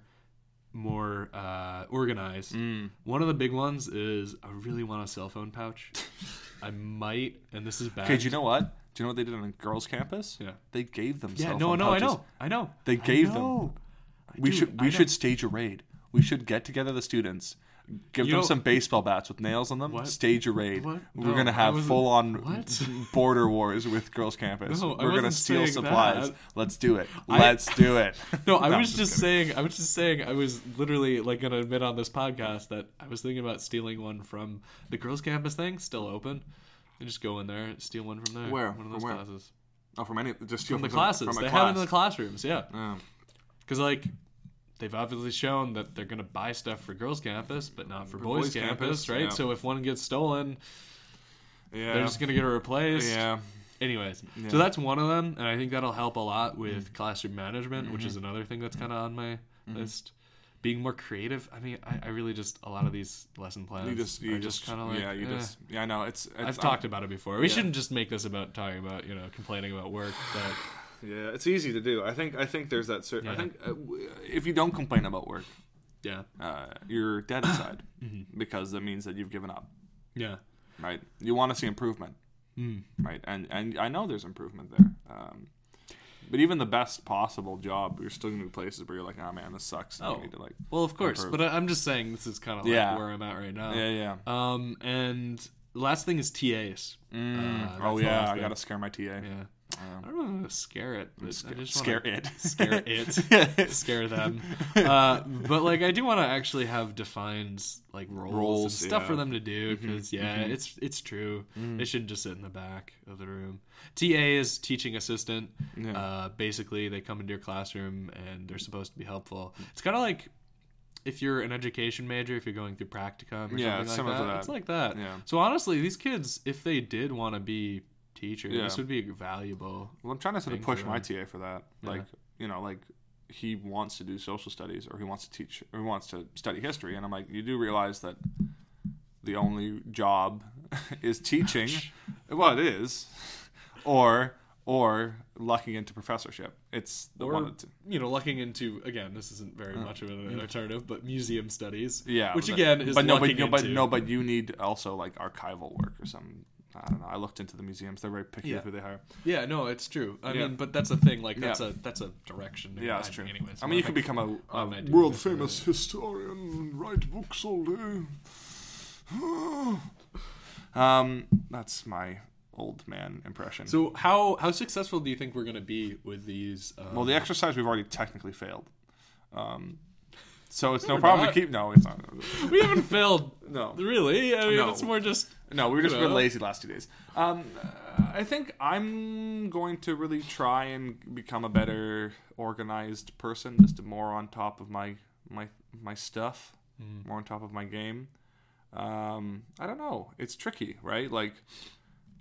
more uh, organized. Mm. One of the big ones is I really want a cell phone pouch. I might, and this is bad. okay, do you know what? Do you know what they did on a girls' campus? Yeah. They gave them. Yeah, cell no, no, I know, I know. They I gave them. know. We Dude, should we should stage a raid. We should get together the students, give You them know- some baseball bats with nails on them, What? stage a raid. What? We're No, gonna have full on border wars with girls' campus. No, We're gonna steal supplies. that. Let's do it. I- Let's do it. No, I I'm was just kidding. saying. I was just saying. I was literally like gonna admit on this podcast that I was thinking about stealing one from the girls' campus thing, still open, and just go in there, and steal one from there. Where? One of those where? classes. Oh, from any just steal From the classes. From they class. have it in the classrooms. Yeah, Oh. because like they've obviously shown that they're gonna buy stuff for girls' campus, but not for, boys', boys' campus, campus, right? yeah. So if one gets stolen, yeah. they're just gonna get it replaced. yeah. Anyways, Yeah. Mm-hmm. so that's one of them, and I think that'll help a lot with classroom management, which is another thing that's kind of on my list. Being more creative. I mean, I, I really just a lot of these lesson plans You just you are just, kind of like yeah you eh. just yeah I know it's, it's I've I'm- talked about it before. We yeah. shouldn't just make this about talking about you know complaining about work, but Yeah, it's easy to do. I think I think there's that certain. I think uh, if you don't complain about work, yeah, uh, you're dead inside Mm-hmm. because that means that you've given up. yeah, Right? You want to see improvement, Mm. right? And and I know there's improvement there. Um, but even the best possible job, you're still gonna be places where you're like, oh man, this sucks. and Oh. you need to like, well, of course. Improve. But I, I'm just saying this is kind of like Yeah. where I'm at right now. yeah, yeah. Um, and last thing is TAs. Mm. Uh, oh yeah, I gotta scare my TA. Yeah. I don't know to scare it. Just Scare it. Scare it. scare them. Uh, but like, I do want to actually have defined like roles, Roles, and stuff yeah. for them to do because yeah, it's it's true. They should just sit in the back of the room. TA is teaching assistant. Yeah. Uh, basically, they come into your classroom and they're supposed to be helpful. It's kind of like if you're an education major, if you're going through practicum or Yeah, something it's like that, that. It's like that. Yeah. So honestly, these kids, if they did want to be teachers, Yeah. this would be valuable. Well, I'm trying to sort of push my. TA for that. Yeah. Like, you know, like he wants to do social studies or he wants to teach or he wants to study history. And I'm like, you do realize that the only job is teaching. well, it is. Or, or lucking into professorship. It's the Or one that, you know, lucking into again, this isn't very much of an alternative, but museum studies. Uh, yeah. which again is but no, but, no, but no, but you need also like archival work or some. I don't know. I looked into the museums. They're very picky Yeah. with who they hire. Yeah, no, it's true. I Yeah. mean, but that's a thing. Like Yeah. that's a that's a direction. Yeah, that's true. Anyways, I mean, you could become a, a world famous historian and write books all day. um, that's my old man impression. So how how successful do you think we're gonna be with these? Um, well, the exercise we've already technically failed. Um, so it's no we're problem not. to keep. No, it's not. we haven't failed. No. Really? I mean, No. it's more just No, we were just been lazy the last two days. Um, uh, I think I'm going to really try and become a better organized person, just more on top of my my my stuff, more on top of my game. Um, I don't know. It's tricky, right? Like,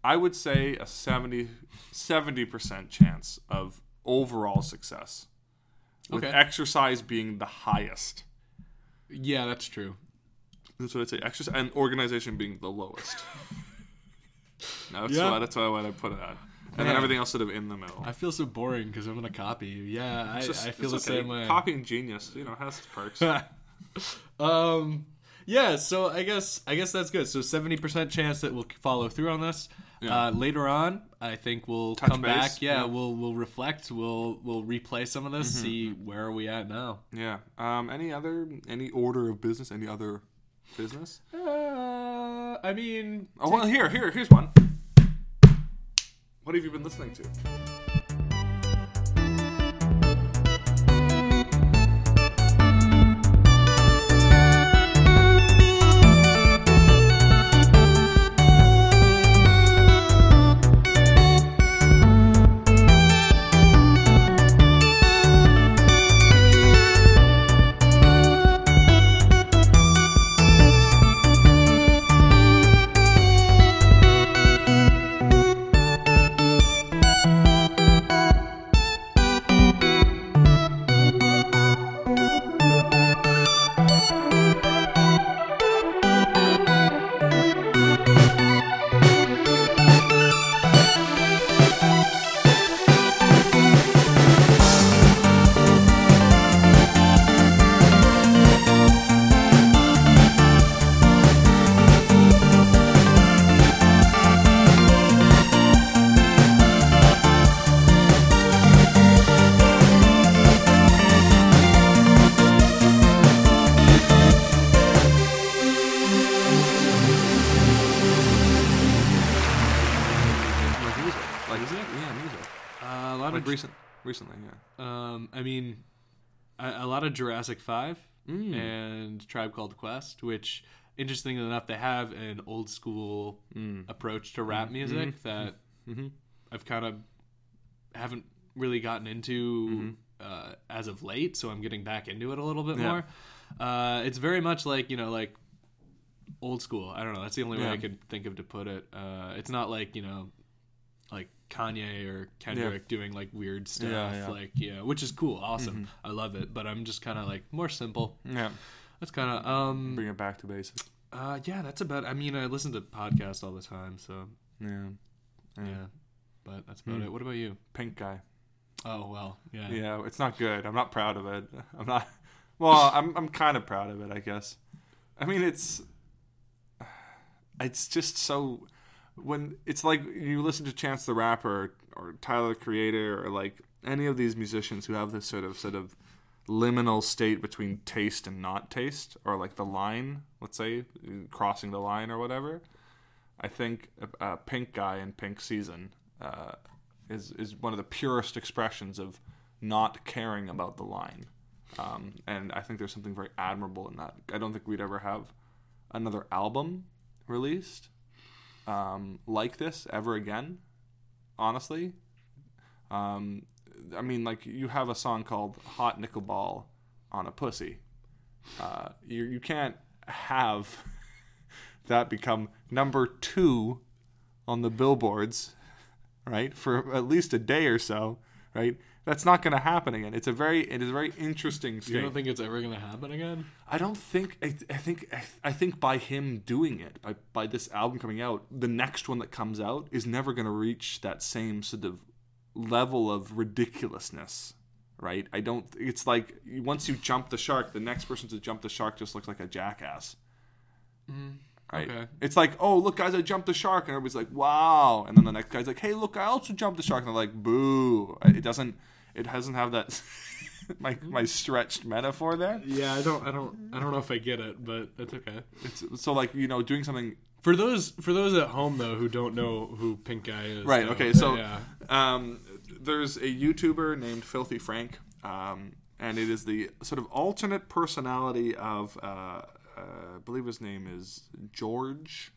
I would say a 70 percent chance of overall success, with Okay. exercise being the highest. yeah, that's true. That's what I'd say. Exercise and organization being the lowest. no, that's Yeah. why that's why I put it at. And then everything else sort of in the middle. I feel so boring because I'm gonna copy you. Yeah, I, just- I feel the okay. same way. Copying genius, you know, has its perks. um, yeah. So I guess I guess that's good. So seventy percent chance that we'll follow through on this. Yeah. Uh, later on, I think we'll Touch come base, back. Yeah, yeah. Mm-hmm. we'll we'll reflect. We'll we'll replay some of this. See where are we at now. yeah. Um. Any other any order of business? Any other business? Uh, I mean, Oh well, here here here's one. What have you been listening to? I mean, a, a lot of Jurassic Five Mm. and Tribe Called Quest, which interestingly enough, they have an old school Mm. approach to rap music that Mm-hmm. I've kind of haven't really gotten into Mm-hmm. uh, as of late. So I'm getting back into it a little bit Yeah. more. Uh, it's very much like you know, like old school. I don't know. That's the only way I could think of to put it. Uh, it's not like you know, like Kanye or Kendrick doing like weird stuff. Yeah, yeah. Like yeah, which is cool, awesome. I love it. But I'm just kind of like more simple. Yeah. That's kind of um. Bring it back to basics. Uh, yeah, that's about. I mean, I listen to podcasts all the time, so Yeah. yeah. But that's about Hmm. it. What about you? Pink guy. Oh well, yeah. Yeah, it's not good. I'm not proud of it. I'm not. Well, I'm I'm kind of proud of it, I guess. I mean, it's it's just so when it's like you listen to Chance the Rapper or Tyler the Creator or like any of these musicians who have this sort of sort of liminal state between taste and not taste or like the line, let's say crossing the line or whatever. I think uh, Pink Guy and Pink Season uh, is is one of the purest expressions of not caring about the line. Um, and I think there's something very admirable in that. I don't think we'd ever have another album released um, like this ever again. Honestly, um, I mean, like you have a song called "Hot Nickel Ball" on a pussy. Uh, you you can't have that become number two on the billboards, right? For at least a day or so, right? That's not going to happen again. It's a very it is a very interesting state. You don't think it's ever gonna happen again? I don't think I, I think I think by him doing it by by this album coming out, the next one that comes out is never going to reach that same sort of level of ridiculousness, right? I don't. It's like once you jump the shark, the next person to jump the shark just looks like a jackass. Mm-hmm. Right. okay. It's like, oh look, guys, I jumped the shark, and everybody's like, wow, and then the next guy's like, hey, look, I also jumped the shark, and they're like, boo. It doesn't. It doesn't have that. my my stretched metaphor there. Yeah, I don't, I don't, I don't know if I get it, but it's okay. It's so like you know doing something For those, for those at home though who don't know who Pink Guy is, Right. though, Okay. So, yeah, um, there's a YouTuber named Filthy Frank, um, and it is the sort of alternate personality of, uh, uh, I believe his name is George.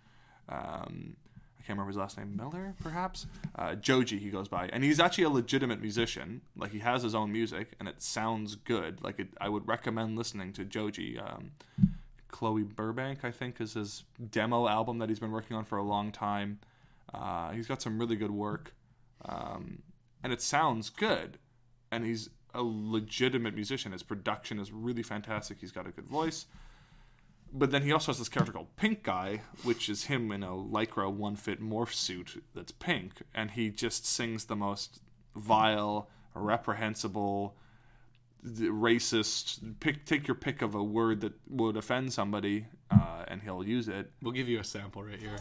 Um, I can't remember his last name. Miller, perhaps. Uh, Joji, he goes by, and he's actually a legitimate musician. Like he has his own music, and it sounds good. Like it, I would recommend listening to Joji. Um, Chloe Burbank, I think, is his demo album that he's been working on for a long time. Uh, he's got some really good work, um, and it sounds good. And he's a legitimate musician. His production is really fantastic. He's got a good voice. But then he also has this character called Pink Guy, which is him in a lycra one fit morph suit that's pink, and he just sings the most vile, reprehensible, racist. Pick take your pick of a word that would offend somebody, uh, and he'll use it. we'll give you a sample right here.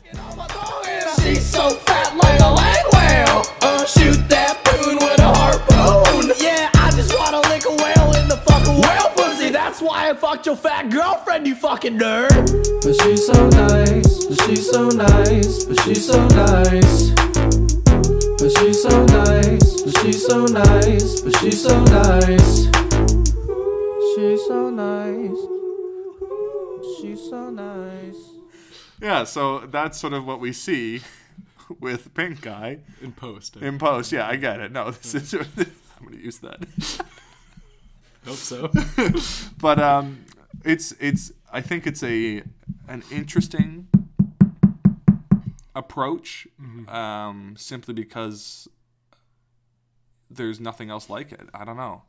She's so fat like a land whale. Uh, shoot that poon with a harpoon. Yeah, I just wanna lick a whale in the fucking whale pussy. That's why I fucked your fat girlfriend, you fucking nerd. But she's so nice, but she's so nice, but she's so nice. But she's so nice, but she's so nice, but she's so nice. She's so nice. She's so nice. Yeah, so that's sort of what we see with Pink Guy In post, I in post. Yeah, I get it. No, this is I'm gonna use that. hope so. but um, it's it's I think it's a an interesting approach, um, simply because there's nothing else like it. I don't know.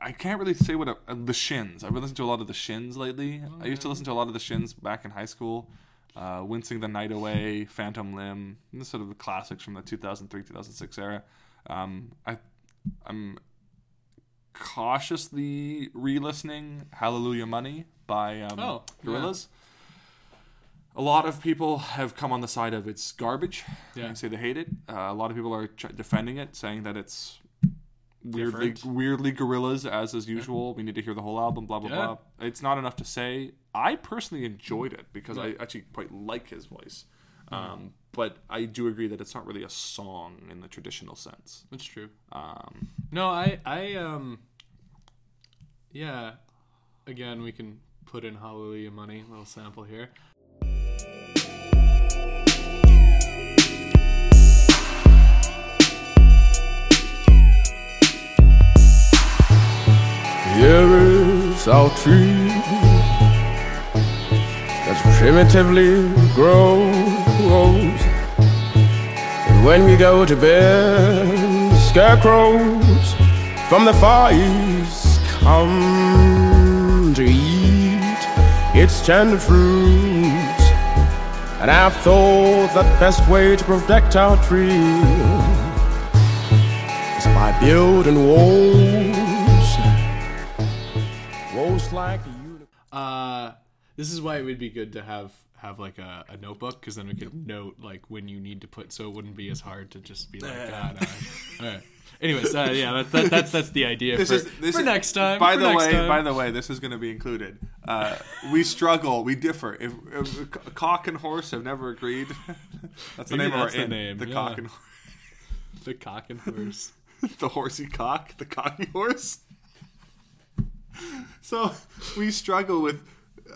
I can't really say what a, uh, the Shins. I've been listening to a lot of the Shins lately. I used to listen to a lot of the Shins back in high school. Uh, Wincing the Night Away, Phantom Limb, the sort of the classics from the 2003 2006 era. Um, I, I'm cautiously re-listening Hallelujah Money by um, Oh, yeah. A lot of people have come on the side of it's garbage. Yeah. and say they hate it. Uh, a lot of people are ch- defending it, saying that it's weirdly Different. weirdly Gorillaz as is usual. We need to hear the whole album. Blah blah Yeah. blah. It's not enough to say. I personally enjoyed it because I actually quite like his voice. Um, but I do agree that it's not really a song in the traditional sense. That's true. Um, No, I, I, um, yeah. Again, we can put in Hallelujah Money, little sample here. Here is our tree that's primitively grows. When we go to bed, scarecrows from the far east come to eat its tender fruits. And I've thought that best way to protect our tree is by building walls. Walls like a unicorn. Uh, this is why it would be good to have have like a, a notebook because then we could note like when you need to put so it wouldn't be as hard to just be like ah, no. all right. Anyways, uh, yeah, that, that, that's that's the idea This for, is this for is, next time. By the way, time. by the way, this is going to be included. Uh, we struggle, we differ. If, if cock and horse have never agreed, that's the Maybe name that's of our the inn, name, The yeah. cock and the cock and horse. the horsey cock, the cocky horse. so we struggle with.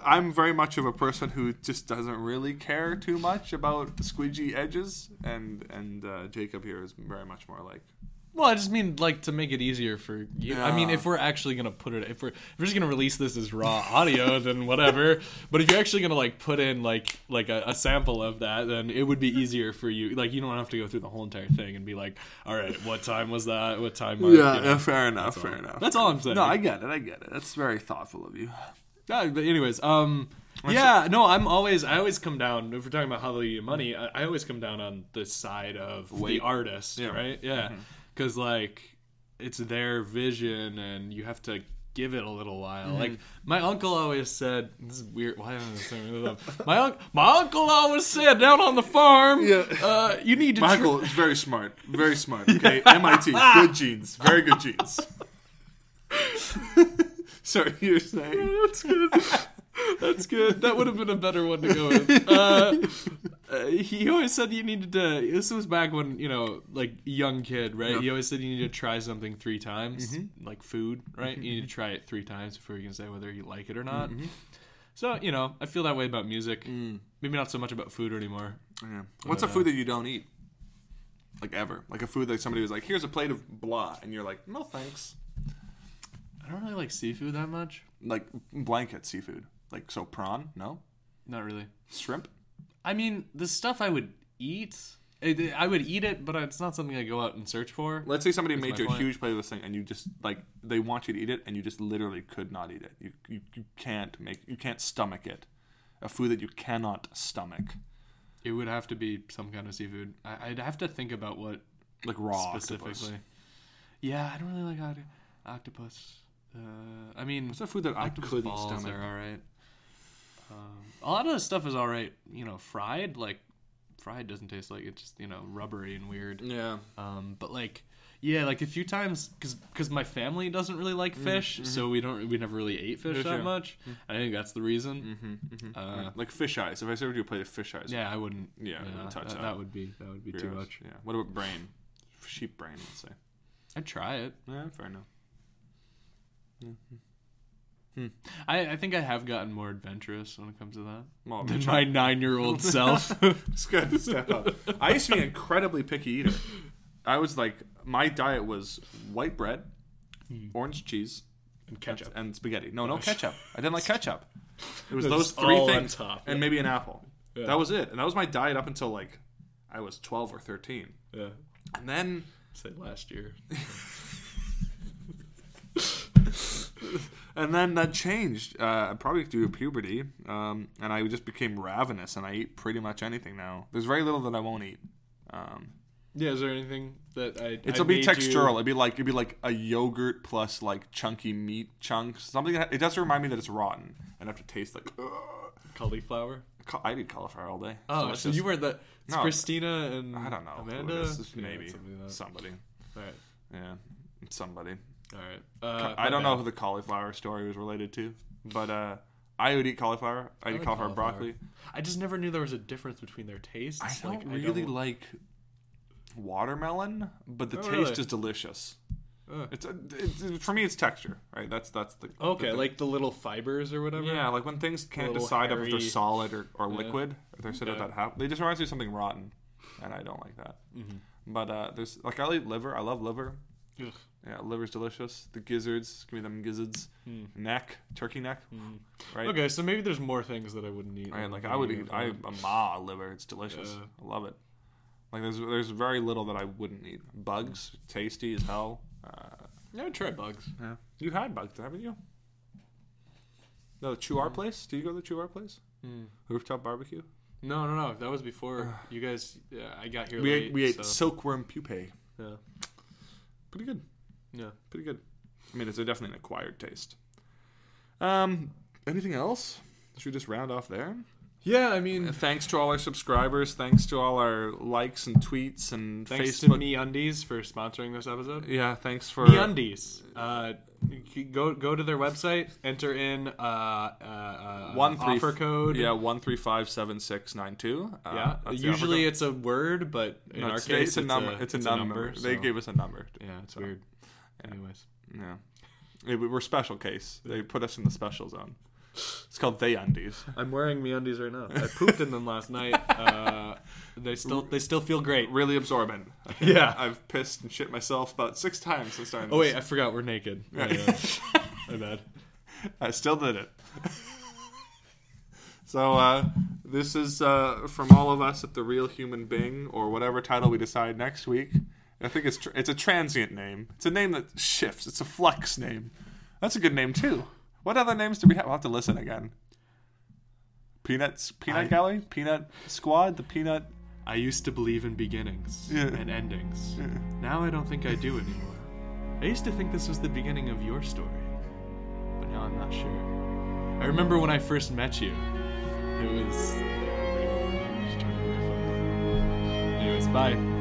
I'm very much of a person who just doesn't really care too much about the squidgy edges, and and uh, Jacob here is very much more like Well, I just mean like to make it easier for you. I mean, if we're actually gonna put it, if we're if we're just gonna release this as raw audio, then whatever. But if you're actually gonna like put in like like a, a sample of that, then it would be easier for you. Like you don't have to go through the whole entire thing and be like, all right, what time was that? What time? mark?" yeah, You know? yeah, fair enough, fair all. enough. That's all I'm saying. No, I get it, I get it. That's very thoughtful of you. Yeah, but anyways, um, yeah, no, I'm always, I always come down. If we're talking about Hallelujah money, I, I always come down on the side of the artist, Yeah. Mm-hmm. right? Yeah, because like it's their vision, and you have to give it a little while. Mm-hmm. Like my uncle always said, this is weird. Why am I saying this up? My uncle, my uncle always said down on the farm, Yeah. uh, you need to. tr- Michael is very smart, very smart. Okay, MIT, good genes, very good genes. Sorry, you're saying. That's good. That's good. That would have been a better one to go with. Uh, uh, he always said you needed to. This was back when you know, like young kid, right? He always said you need to try something three times, Mm-hmm. like food, right? You need to try it three times before you can say whether you like it or not. Mm-hmm. So you know, I feel that way about music. Mm. Maybe not so much about food anymore. Yeah. What's a food that you don't eat? Like ever? Like a food that somebody was like, "Here's a plate of blah," and you're like, "No, thanks." I don't really like seafood that much. Like blanket seafood, like so prawn, no, Not really. shrimp. I mean, the stuff I would eat, it, I would eat it, but it's not something I go out and search for. Let's say somebody made my you a point. huge plate of this thing, and you just like they want you to eat it, and you just literally could not eat it. You you, you can't make you can't stomach it. A food that you cannot stomach, It would have to be some kind of seafood. I, I'd have to think about what like raw specifically. octopus. Yeah, I don't really like oct- octopus. Uh, I mean, What's a food that I octopus couldn't balls stomach? are all right. Um, a lot of the stuff is all right. You know, fried like fried doesn't taste like it's just you know rubbery and weird. Yeah. Um, but like, yeah, like a few times because because my family doesn't really like fish, so we don't we never really ate fish Yeah, that much. I think that's the reason. Uh, like fish eyes. If I served you a plate of fish eyes, yeah, I wouldn't. Yeah, I wouldn't touch that, that. that would be that would be too much. Yeah. What about brain? Sheep brain, let's say. I'd try it. Yeah, fair enough. Mm-hmm. Hmm. I, I think I have gotten more adventurous when it comes to that Well, than my nine-year-old self. It's good to step up. I used to be an incredibly picky eater. I was like, my diet was white bread, hmm. orange cheese, and ketchup. and spaghetti. No, no ketchup. I didn't like ketchup. It was It those three things top, and yeah. maybe an apple. Yeah. That was it, and that was my diet up until like I was twelve or thirteen. Yeah. And then Say last year. and then that changed, uh, probably due to puberty, um, and I just became ravenous, and I eat pretty much anything now. There's very little that I won't eat. Um, Yeah, is there anything that I? It'll be textural. It'd be like it'd be like a yogurt plus like chunky meat chunks. Something that it does remind me that it's rotten and have to taste like. ugh. cauliflower. I'd eat cauliflower all day. Oh, it's so just- you were the it's No. Christina and I don't know. Amanda. is. Yeah, maybe like somebody. All right, Yeah, somebody. All right. Uh, I don't know who the cauliflower story was related to, but uh, I would eat cauliflower. I, eat like cauliflower, cauliflower. broccoli. I just never knew there was a difference between their tastes. I don't Like, really like watermelon, but the Oh, taste really? is delicious. Uh. It's, a, it's for me. It's texture, right? That's that's the Okay, the- like the little fibers or whatever. Yeah, like when things can't decide if they're solid or, or liquid, if they're sitting Okay. at that half, they just reminds me of something rotten, and I don't like that. Mm-hmm. But uh, there's like I eat liver. I love liver. Ugh. Yeah, liver's delicious. The gizzards, give me them gizzards. Neck, turkey neck, right? Hmm. Okay, so maybe there's more things that I wouldn't eat. I, like I would eat. I a ma liver. It's delicious. Yeah. I love it. Like there's there's very little that I wouldn't eat. Bugs, tasty as hell. Uh, I would try bugs. yeah, you had bugs, haven't you? No, the Chuar place. Do you go to the Chuar place? Hmm. Rooftop barbecue. No, no, no. That was before you guys. Yeah, I got here We late. ate, we ate silkworm pupae. yeah, Pretty good. yeah. Pretty good. I mean, it's a definitely an acquired taste. Um, anything else? Should we just round off there? Yeah, I mean, Thanks to all our subscribers. Thanks to all our likes and tweets and thanks Facebook. to Me Undies for sponsoring this episode. Yeah, thanks for Me Undies. Uh, you go go to their website, enter in uh, uh, uh, One three offer code. Yeah, one three five seven six nine two. Uh, yeah. Usually it's a word, but in. No, our case, it's a number. it's a number. They so- gave us a number. Yeah, it's weird. Anyways, Yeah. Yeah, We're special case. They put us in the special zone. It's called they undies. I'm wearing me undies right now. I pooped in them last night. Uh, they still they still feel great. Really absorbent. Yeah. I've pissed and shit myself about six times since starting. Oh wait, I forgot we're naked. My, uh, my bad. I still did it. so uh, this is uh, from all of us at the Real Human Being, or whatever title we decide next week. I think it's tr- it's a transient name. It's a name that shifts. It's a flux name. That's a good name too. What other names do we have? I'll have to listen again. Peanuts, Peanut I- Peanut Squad, the Peanut. I used to believe in beginnings Yeah. and endings. Now I don't think I do anymore. I used to think this was the beginning of your story, but now I'm not sure. I remember when I first met you. It was. Just trying to riff on it. Anyways, bye.